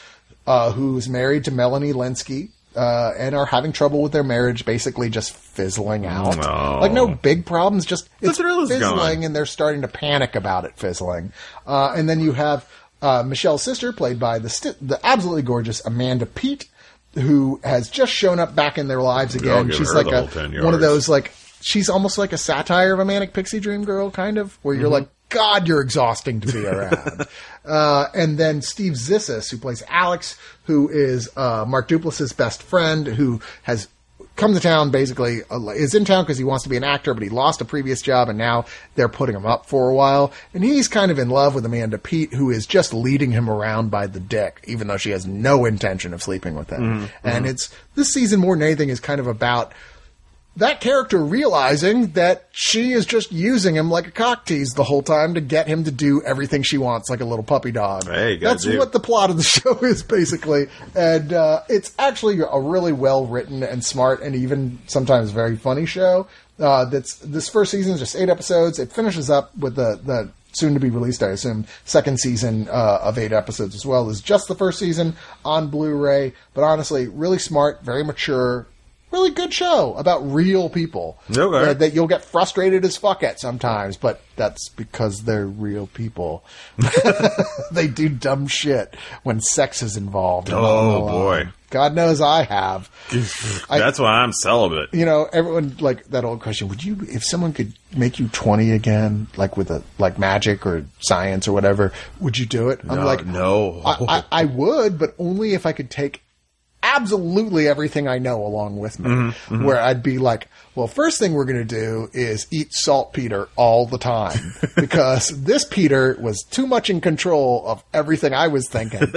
uh, who's married to Melanie Lynskey. Uh, and are having trouble with their marriage, basically just fizzling out. No. Like no big problems, just it's fizzling, gone. and they're starting to panic about it fizzling. Uh, and then you have uh, Michelle's sister, played by the st- the absolutely gorgeous Amanda Peet, who has just shown up back in their lives again. She's like a one of those like she's almost like a satire of a manic pixie dream girl, kind of, where Mm-hmm. you're like, God, you're exhausting to be around. uh, and then Steve Zissis, who plays Alex, who is uh, Mark Duplass's best friend, who has come to town basically uh, is in town because he wants to be an actor but he lost a previous job and now they're putting him up for a while. And he's kind of in love with amanda peet who is just leading him around by the dick even though she has no intention of sleeping with him. And it's this season more than anything is kind of about that character realizing that she is just using him like a cock tease the whole time to get him to do everything she wants like a little puppy dog. Hey, That's do. what the plot of the show is basically. And uh, it's actually a really well written and smart and even sometimes very funny show. Uh, that's this first season is just eight episodes. It finishes up with the the soon to be released, I assume, second season uh, of eight episodes as well as just the first season on Blu-ray. But honestly, really smart, very mature, really good show about real people Okay. that, that you'll get frustrated as fuck at sometimes, but that's because they're real people. they do dumb shit when sex is involved. Oh, on the line. boy. God knows I have. I- That's why I'm celibate. You know, everyone like that old question. Would you, if someone could make you twenty again, like with a like magic or science or whatever, would you do it? I'm No, like, no. I, I, I would, but only if I could take absolutely everything I know along with me. Mm-hmm, mm-hmm. Where I'd be like, well, first thing we're going to do is eat saltpeter all the time because this Peter was too much in control of everything I was thinking.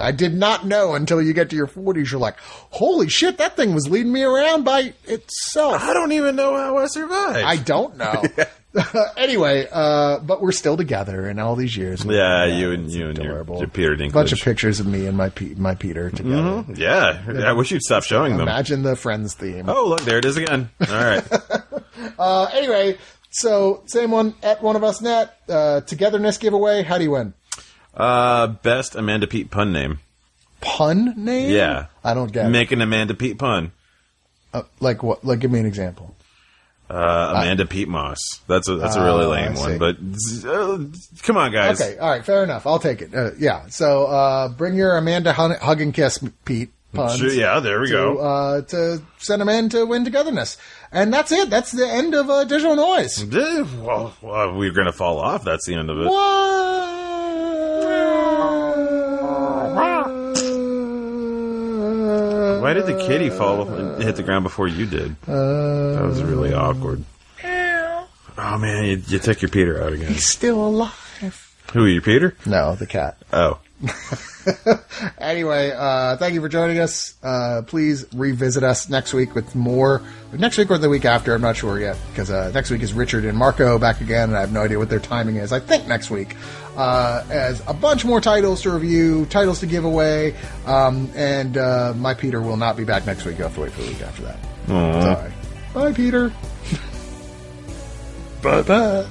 I did not know until you get to your 40s. You're like, holy shit, that thing was leading me around by itself. I don't even know how I survived. I don't know. anyway, uh, but we're still together in all these years. yeah, Yeah, you and you and your, your Peter A bunch of pictures of me and my my Peter together. Yeah, I wish you'd stop showing them. Imagine the Friends theme. Oh, look, there it is again. All right. Uh, anyway, so same one at one of us net uh, togetherness giveaway. How do you win? Uh, best Amanda Peet pun name. Pun name? Yeah. I don't get it. Make an Amanda Peet pun. Uh, like what? Like, give me an example. Uh, Amanda Pete Moss. That's a that's a really I lame one. But uh, come on, guys. Okay, all right, fair enough. I'll take it. Uh, yeah. So uh, bring your Amanda hug, hug and kiss, Pete. Puns. Sure, yeah, there we to, go. Uh, to send them in to win togetherness, and that's it. That's the end of uh, digital noise. Well, well, we're gonna fall off. That's the end of it. What? Why did the kitty fall and hit the ground before you did? Uh, That was really awkward. Oh man, you, you took your Peter out again. He's still alive. Who are you, Peter? No, the cat. Oh, Anyway, uh, thank you for joining us. Uh, please revisit us next week with more. Next week or the week after, I'm not sure yet, because uh, next week is Richard and Marco back again, and I have no idea what their timing is. I think next week. Uh, as a bunch more titles to review, titles to give away, um, and uh, my Peter will not be back next week. You'll have to wait for the week after that. Aw. Sorry. Bye, Peter. bye bye.